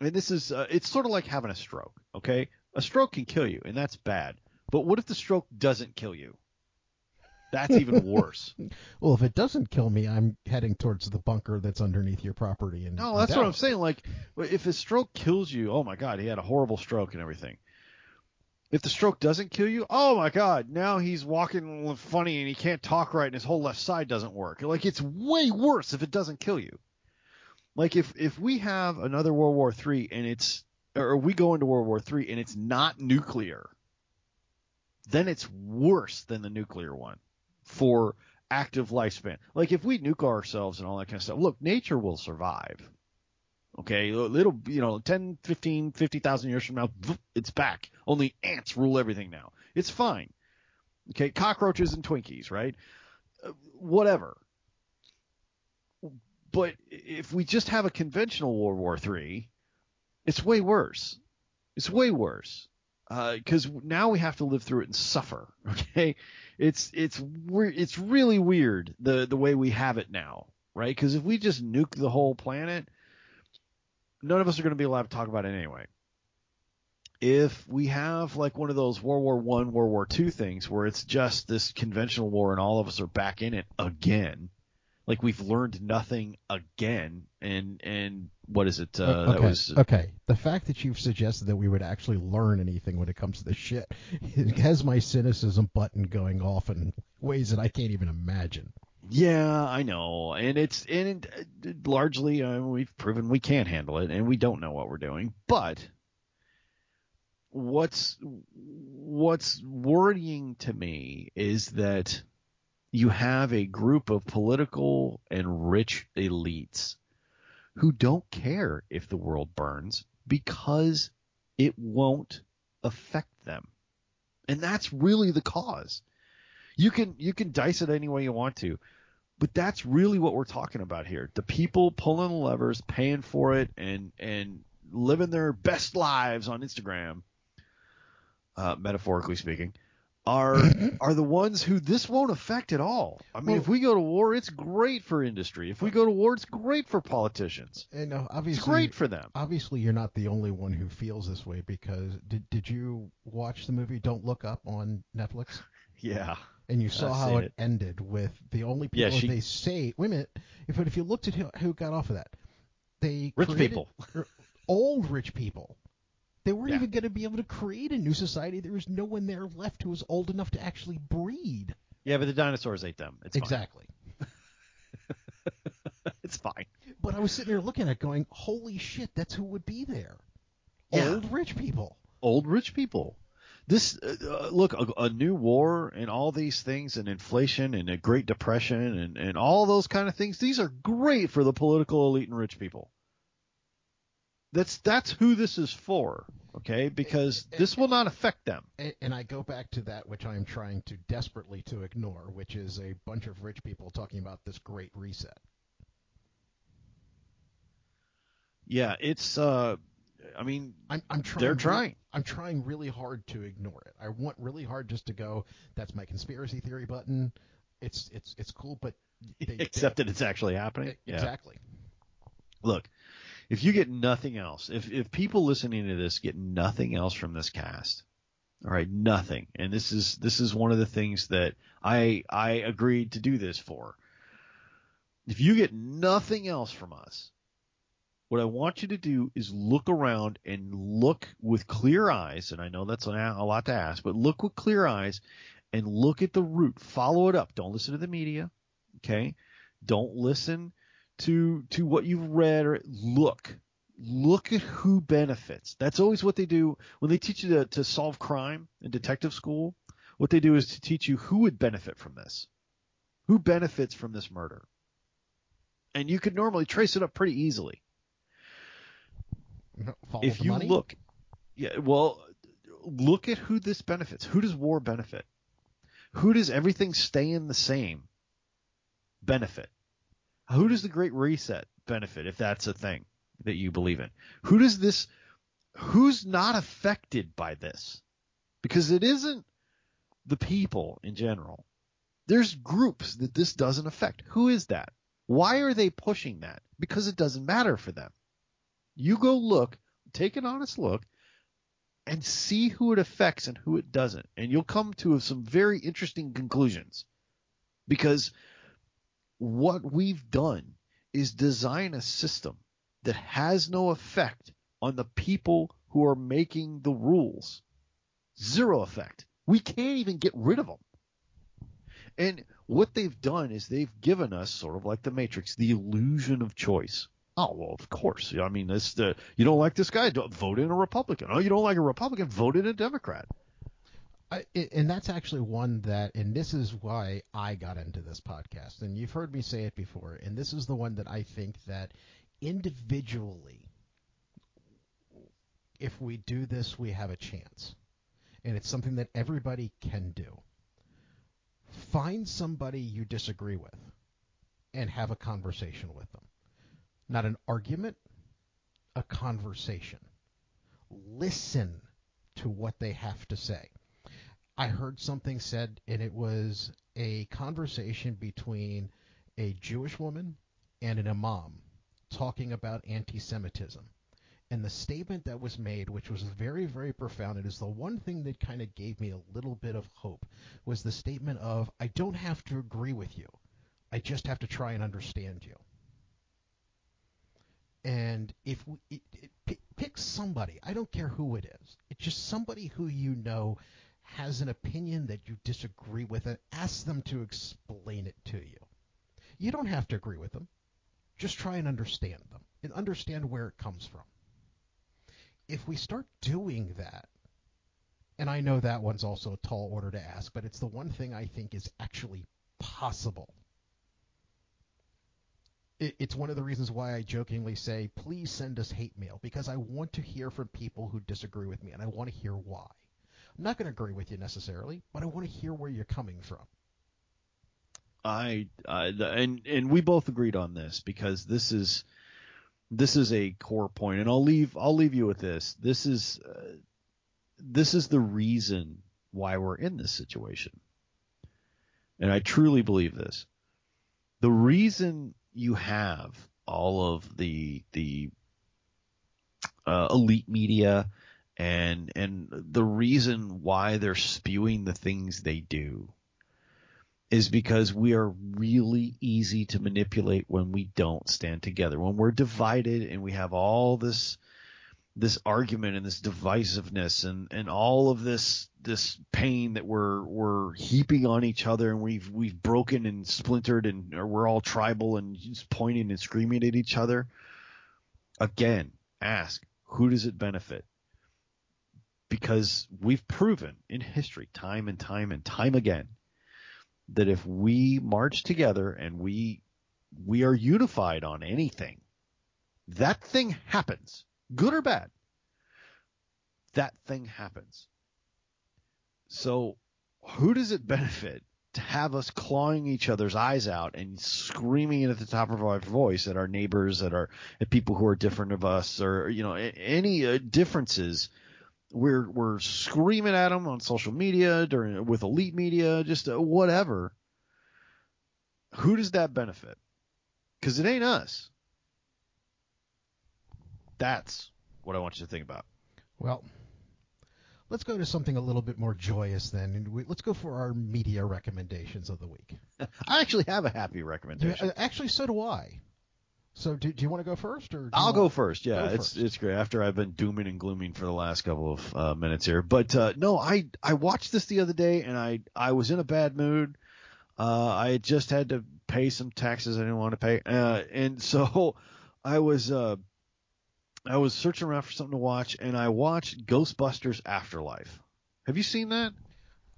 and this is uh, it's sort of like having a stroke. Okay, a stroke can kill you, and that's bad. But what if the stroke doesn't kill you? That's even worse. Well, if it doesn't kill me, I'm heading towards the bunker that's underneath your property. And No, that's what I'm saying. Like, if a stroke kills you, oh my God, he had a horrible stroke and everything. If the stroke doesn't kill you, oh my God, now he's walking funny and he can't talk right and his whole left side doesn't work. Like, it's way worse if it doesn't kill you. Like, if if we have another World War Three and it's, or we go into World War Three and it's not nuclear, then it's worse than the nuclear one for active lifespan. Like if we nuke ourselves and all that kind of stuff, look, nature will survive. Okay, it'll you know 10, 15, 50,000 years from now, it's back. Only ants rule everything now. It's fine. Okay, cockroaches and Twinkies, right? Uh, whatever. But if we just have a conventional World War III, it's way worse. It's way worse because uh, now we have to live through it and suffer. Okay, it's it's it's really weird the the way we have it now, right? Because if we just nuke the whole planet, none of us are going to be allowed to talk about it anyway. If we have like one of those World War One, World War Two things where it's just this conventional war and all of us are back in it again, like we've learned nothing again and and what is it uh, okay. Was, okay. The fact that you've suggested that we would actually learn anything when it comes to this shit has my cynicism button going off in ways that i can't even imagine. Yeah i know. And it's and it, largely uh, we've proven we can't handle it and we don't know what we're doing. But what's what's worrying to me is that you have a group of political and rich elites who don't care if the world burns because it won't affect them. And that's really the cause. You can you can dice it any way you want to, but that's really what we're talking about here. The people pulling the levers, paying for it, and and living their best lives on Instagram, uh, metaphorically speaking, are are the ones who this won't affect at all. I mean, well, if we go to war, it's great for industry. If we go to war, it's great for politicians. And uh, obviously, it's great for them. Obviously, you're not the only one who feels this way because did did you watch the movie Don't Look Up on Netflix? Yeah. And you saw how it, it, ended with the only people yeah, she, they say. Wait a minute. If if you looked at who, who got off of that, they rich people, old rich people they weren't yeah. even going to be able to create a new society. There was no one there left who was old enough to actually breed. Yeah, but the dinosaurs ate them. It's exactly. it's fine. But I was sitting there looking at it going, holy shit, that's who would be there. Yeah. Old rich people. Old rich people. This uh, uh, look a, a, new war and all these things and inflation and a Great Depression and and all those kind of things. These are great for the political elite and rich people. That's that's who this is for, okay? Because this will not affect them. And I go back to that which I am trying to desperately to ignore, which is a bunch of rich people talking about this great reset. Yeah, it's uh I mean, I'm, I'm trying. They're trying. I'm trying really hard to ignore it. I want really hard just to go. That's my conspiracy theory button. It's it's it's cool, but they, except they, that it's actually happening. Exactly. Yeah. Look, if you get nothing else, if if people listening to this get nothing else from this cast, all right, nothing. And this is this is one of the things that I I agreed to do this for. If you get nothing else from us, what I want you to do is look around and look with clear eyes, and I know that's a lot to ask, but look with clear eyes and look at the root. Follow it up. Don't listen to the media. Okay? Don't listen to to what you've read or look. Look at who benefits. That's always what they do when they teach you to, to solve crime in detective school. What they do is to teach you who would benefit from this. Who benefits from this murder? And you could normally trace it up pretty easily. Follow if you money? look yeah well look at who this benefits. Who does war benefit? Who does everything staying the same benefit who does the Great Reset benefit if that's a thing that you believe in? Who does this? Who's not affected by this? Because it isn't the people in general. There's groups that this doesn't affect. Who is that? Why are they pushing that? Because it doesn't matter for them. You go look, take an honest look, and see who it affects and who it doesn't. And you'll come to some very interesting conclusions. Because what we've done is design a system that has no effect on the people who are making the rules. Zero effect. We can't even get rid of them. And what they've done is they've given us sort of like the Matrix, the illusion of choice. Oh well, of course. I mean, the you don't like this guy, vote in a Republican. Oh, you don't like a Republican, vote in a Democrat. I, and that's actually one that, and this is why I got into this podcast. And you've heard me say it before, and this is the one that I think that individually if we do this, we have a chance. And it's something that everybody can do. Find somebody you disagree with and have a conversation with them. Not an argument, a conversation. Listen to what they have to say. I heard something said, and it was a conversation between a Jewish woman and an imam talking about anti Semitism. And the statement that was made, which was very, very profound, it is the one thing that kind of gave me a little bit of hope, was the statement of, I don't have to agree with you. I just have to try and understand you. And if we it, it, pick somebody, I don't care who it is, it's just somebody who you know has an opinion that you disagree with, and ask them to explain it to you. You don't have to agree with them. Just try and understand them and understand where it comes from. If we start doing that, and I know that one's also a tall order to ask, but it's the one thing I think is actually possible. it's one of the reasons why I jokingly say, please send us hate mail, because I want to hear from people who disagree with me, and I want to hear why. I'm not going to agree with you necessarily, but I want to hear where you're coming from. I uh, and and we both agreed on this because this is this is a core point, and I'll leave I'll leave you with this. This is uh, this is the reason why we're in this situation, and I truly believe this. The reason you have all of the the uh, elite media and and the reason why they're spewing the things they do is because we are really easy to manipulate when we don't stand together. When we're divided and we have all this this argument and this divisiveness and, and all of this this pain that we're we're heaping on each other and we've we've broken and splintered and we're all tribal and just pointing and screaming at each other. Again, ask who does it benefit? Because we've proven in history time and time and time again that if we march together and we we are unified on anything, that thing happens, good or bad. That thing happens. So, who does it benefit to have us clawing each other's eyes out and screaming at the top of our voice at our neighbors, at our at people who are different of us, or you know any uh, differences? We're we're screaming at them on social media during with elite media, just uh, whatever. Who does that benefit? Because it ain't us. That's what I want you to think about. Well, let's go to something a little bit more joyous then. And we, let's go for our media recommendations of the week. I actually have a happy recommendation. Uh, actually, so do I. So do, do you want to go first, or I'll go first. Yeah, go it's first. it's great. After I've been dooming and glooming for the last couple of uh, minutes here, but uh, no, I I watched this the other day and I I was in a bad mood. Uh, I had just had to pay some taxes I didn't want to pay, uh, and so I was uh, I was searching around for something to watch, and I watched Ghostbusters Afterlife. Have you seen that?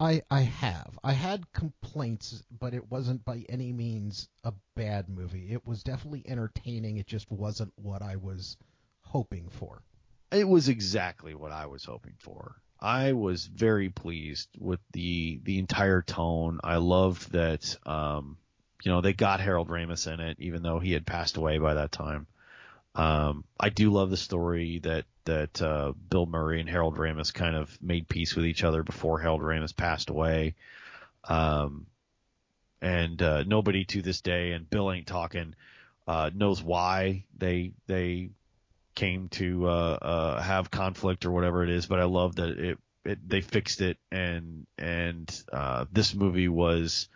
I I have. I had complaints, but it wasn't by any means a bad movie. It was definitely entertaining. It just wasn't what I was hoping for. It was exactly what I was hoping for. I was very pleased with the the entire tone. I loved that um, you know they got Harold Ramis in it, even though he had passed away by that time. Um, I do love the story that that uh, Bill Murray and Harold Ramis kind of made peace with each other before Harold Ramis passed away. Um, and uh, nobody to this day, and Bill ain't talking, uh, knows why they they came to uh, uh, have conflict or whatever it is. But I love that it, it they fixed it, and and uh, this movie was.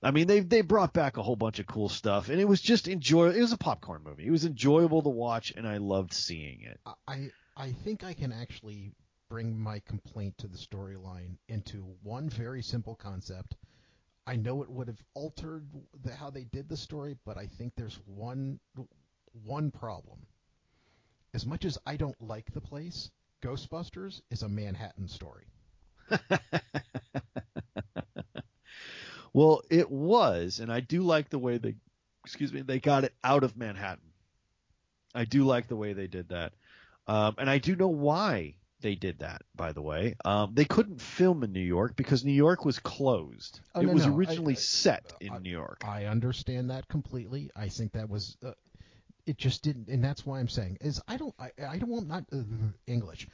I mean, they they brought back a whole bunch of cool stuff, and it was just enjoy. It was a popcorn movie. It was enjoyable to watch, and I loved seeing it. I I think I can actually bring my complaint to the storyline into one very simple concept. I know it would have altered the, how they did the story, but I think there's one one problem. As much as I don't like the place, Ghostbusters is a Manhattan story. well, it was, and I do like the way they, excuse me, they got it out of Manhattan. I do like the way they did that. Um, and I do know why they did that, by the way. Um, they couldn't film in New York because New York was closed. Oh, it no, was no, originally I- set in I- New York. I understand that completely. I think that was uh, it just didn't, and that's why I'm saying is I don't I, I don't want not uh, English.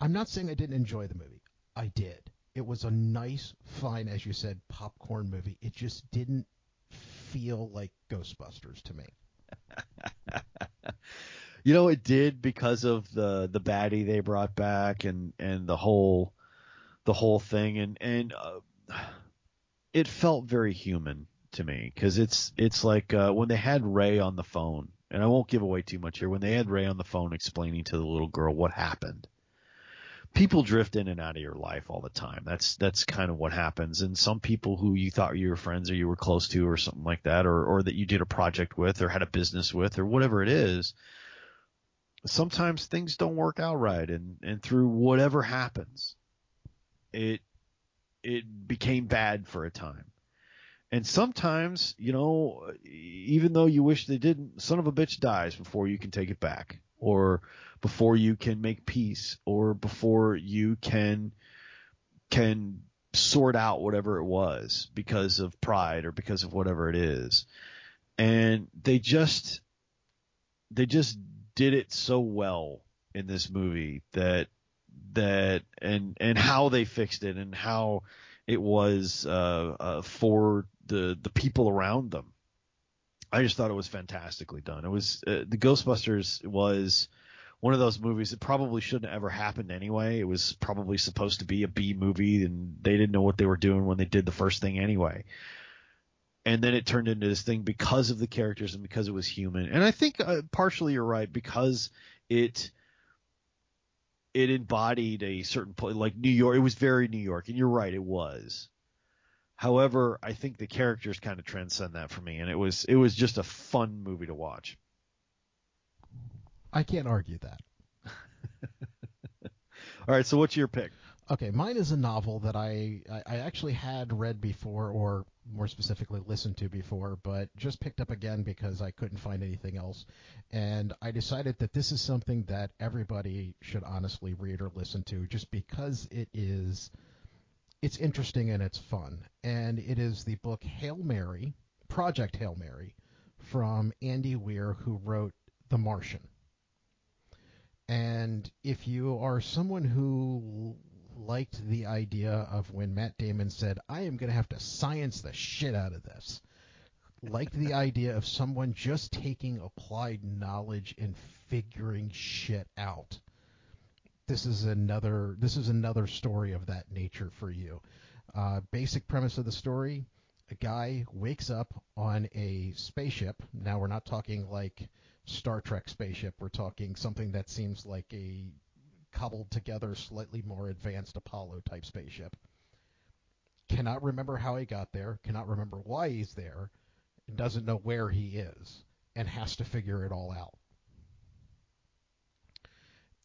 I'm not saying I didn't enjoy the movie. I did. It was a nice, fine, as you said, popcorn movie. It just didn't feel like Ghostbusters to me. You know, it did because of the the baddie they brought back and and the whole the whole thing and and uh, it felt very human to me because it's it's like uh, when they had Ray on the phone and I won't give away too much here when they had Ray on the phone explaining to the little girl what happened. People drift in and out of your life all the time. That's that's kind of what happens. And some people who you thought you were friends or you were close to or something like that, or or that you did a project with or had a business with or whatever it is, sometimes things don't work out right and and through whatever happens it it became bad for a time. And sometimes you know even though you wish they didn't son of a bitch dies before you can take it back or before you can make peace or before you can can sort out whatever it was because of pride or because of whatever it is. And they just they just did it so well in this movie that that and and how they fixed it and how it was uh, uh, for the the people around them. I just thought it was fantastically done. It was uh, the Ghostbusters was one of those movies that probably shouldn't have ever happened anyway. It was probably supposed to be a B movie, and they didn't know what they were doing when they did the first thing anyway and then it turned into this thing because of the characters and because it was human. And I think uh, partially you're right because it it embodied a certain point, like New York. It was very New York, and you're right, it was. However, I think the characters kind of transcend that for me, and it was it was just a fun movie to watch. I can't argue that. All right, so what's your pick? Okay, mine is a novel that I, I I actually had read before, or more specifically listened to before, but just picked up again because I couldn't find anything else, and I decided that this is something that everybody should honestly read or listen to, just because it is, it's interesting and it's fun, and it is the book Hail Mary, Project Hail Mary, from Andy Weir, who wrote The Martian. And if you are someone who liked the idea of when Matt Damon said, I am going to have to science the shit out of this, liked the idea of someone just taking applied knowledge and figuring shit out. This is another this is another story of that nature for you. Uh, basic premise of the story: a guy wakes up on a spaceship. Now we're not talking like Star Trek spaceship. We're talking something that seems like a cobbled together, slightly more advanced Apollo type spaceship. Cannot remember how he got there, cannot remember why he's there, doesn't know where he is, and has to figure it all out.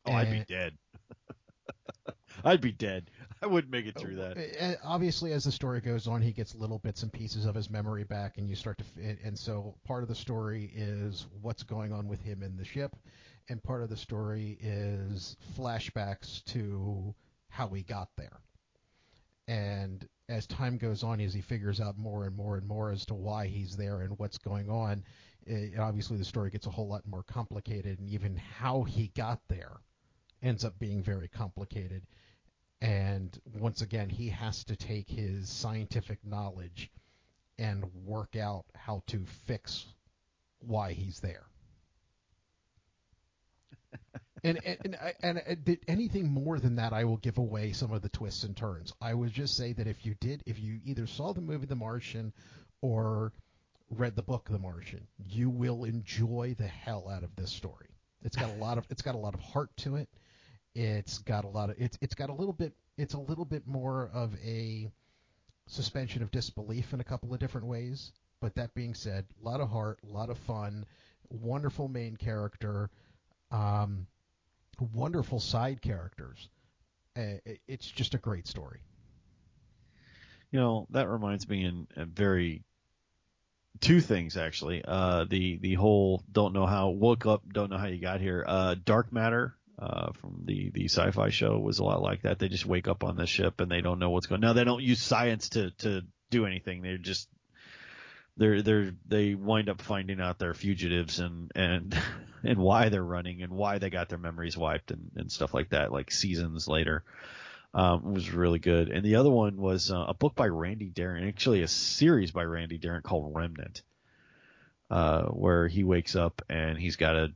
Oh, I'd be dead. I'd be dead. I wouldn't make it through that. Uh, Obviously, as the story goes on, he gets little bits and pieces of his memory back, and you start to. And so, part of the story is what's going on with him in the ship, and part of the story is flashbacks to how he got there. And as time goes on, as he figures out more and more and more as to why he's there and what's going on, it, obviously the story gets a whole lot more complicated, and even how he got there ends up being very complicated and once again he has to take his scientific knowledge and work out how to fix why he's there and and and, and, uh, anything more than that I will give away some of the twists and turns. I would just say that if you did if you either saw the movie The Martian or read the book The Martian you will enjoy the hell out of this story. It's got a lot of it's got a lot of heart to it. It's got a lot of it's it's got a little bit it's a little bit more of a suspension of disbelief in a couple of different ways. But that being said, a lot of heart, a lot of fun, wonderful main character, um, wonderful side characters. Uh, it's just a great story. You know, that reminds me in a very two things actually. Uh, the the whole don't know how woke up, don't know how you got here. Uh, Dark Matter uh, from the the sci-fi show was a lot like that. They just wake up on the ship and they don't know what's going. Now they don't use science to to do anything. They're just they're they're they wind up finding out they're fugitives and and and why they're running and why they got their memories wiped and and stuff like that. Like seasons later, um, was really good. And the other one was uh, a book by Randi Darren, actually a series by Randi Darren called Remnant, uh, where he wakes up and he's got to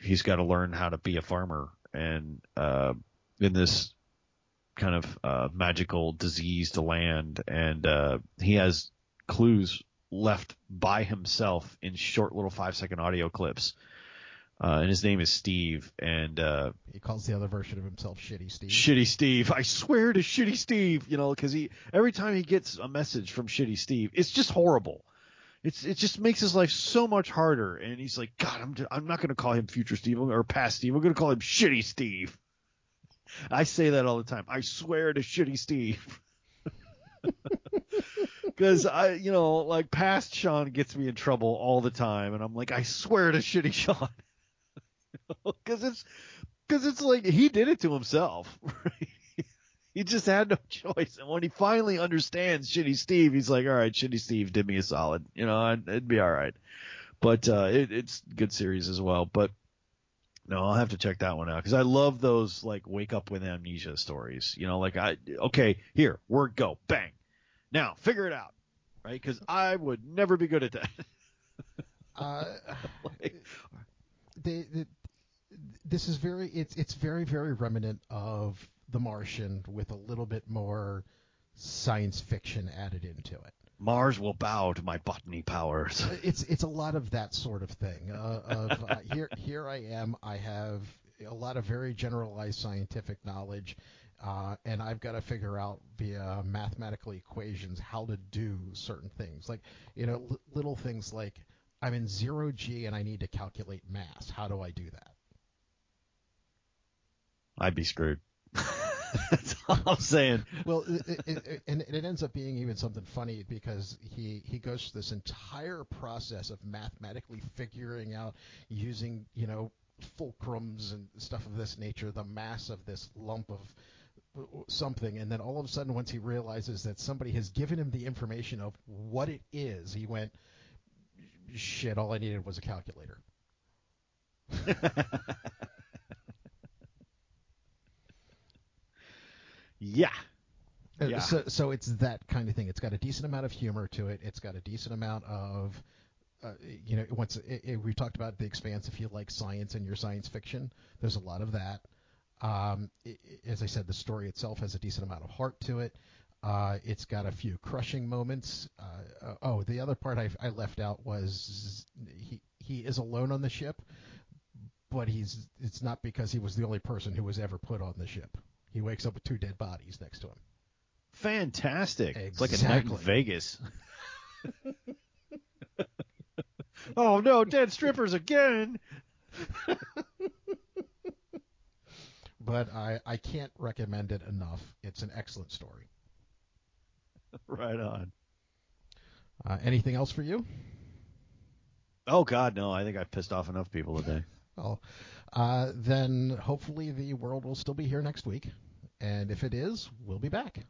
he's got to learn how to be a farmer and uh, in this kind of uh, magical diseased land, and uh, he has clues left by himself in short little five second audio clips. Uh, and his name is Steve, and uh, He calls the other version of himself Shitty Steve. Shitty Steve. I swear to Shitty Steve, you know, because he every time he gets a message from Shitty Steve, it's just horrible. It's it just makes his life so much harder. And he's like, God, I'm I'm not gonna call him Future Steve or Past Steve. I'm gonna call him Shitty Steve. I say that all the time. I swear to Shitty Steve. Because I, you know, like past Sean gets me in trouble all the time, and I'm like, I swear to Shitty Sean. Because it's because it's like he did it to himself. Right? he just had no choice. And when he finally understands Shitty Steve, he's like, all right, Shitty Steve did me a solid. You know, it'd be all right. But uh, it, it's good series as well. But no, I'll have to check that one out because I love those like wake up with amnesia stories. You know, like I okay, here word go, bang, now figure it out, right? Because I would never be good at that. Uh, Like- they, they, this is very it's it's very very remnant of The Martian with a little bit more science fiction added into it. Mars will bow to my botany powers. It's it's a lot of that sort of thing. Uh, of uh, here here I am. I have a lot of very generalized scientific knowledge, uh, and I've got to figure out via mathematical equations how to do certain things. Like you know, l- little things like I'm in zero g and I need to calculate mass. How do I do that? I'd be screwed. That's all I'm saying. Well, it, it, it, and it ends up being even something funny because he he goes through this entire process of mathematically figuring out using you know fulcrums and stuff of this nature the mass of this lump of something and then all of a sudden once he realizes that somebody has given him the information of what it is he went shit all i needed was a calculator Yeah. Uh, Yeah. So, so it's that kind of thing. It's got a decent amount of humor to it. It's got a decent amount of, uh, you know, once it, it, we talked about the expanse. If you like science and your science fiction, there's a lot of that. Um, i i- as I said, the story itself has a decent amount of heart to it. Uh, it's got a few crushing moments. Uh, uh, oh, the other part I, I left out was he he is alone on the ship, but he's it's not because he was the only person who was ever put on the ship. He wakes up with two dead bodies next to him. Fantastic. It's like a night in Vegas. oh no, dead strippers again. but I, I can't recommend it enough. It's an excellent story. Right on. Uh, anything else for you? Oh God, no! I think I've pissed off enough people today. Well, uh, then hopefully the world will still be here next week. And if it is, we'll be back.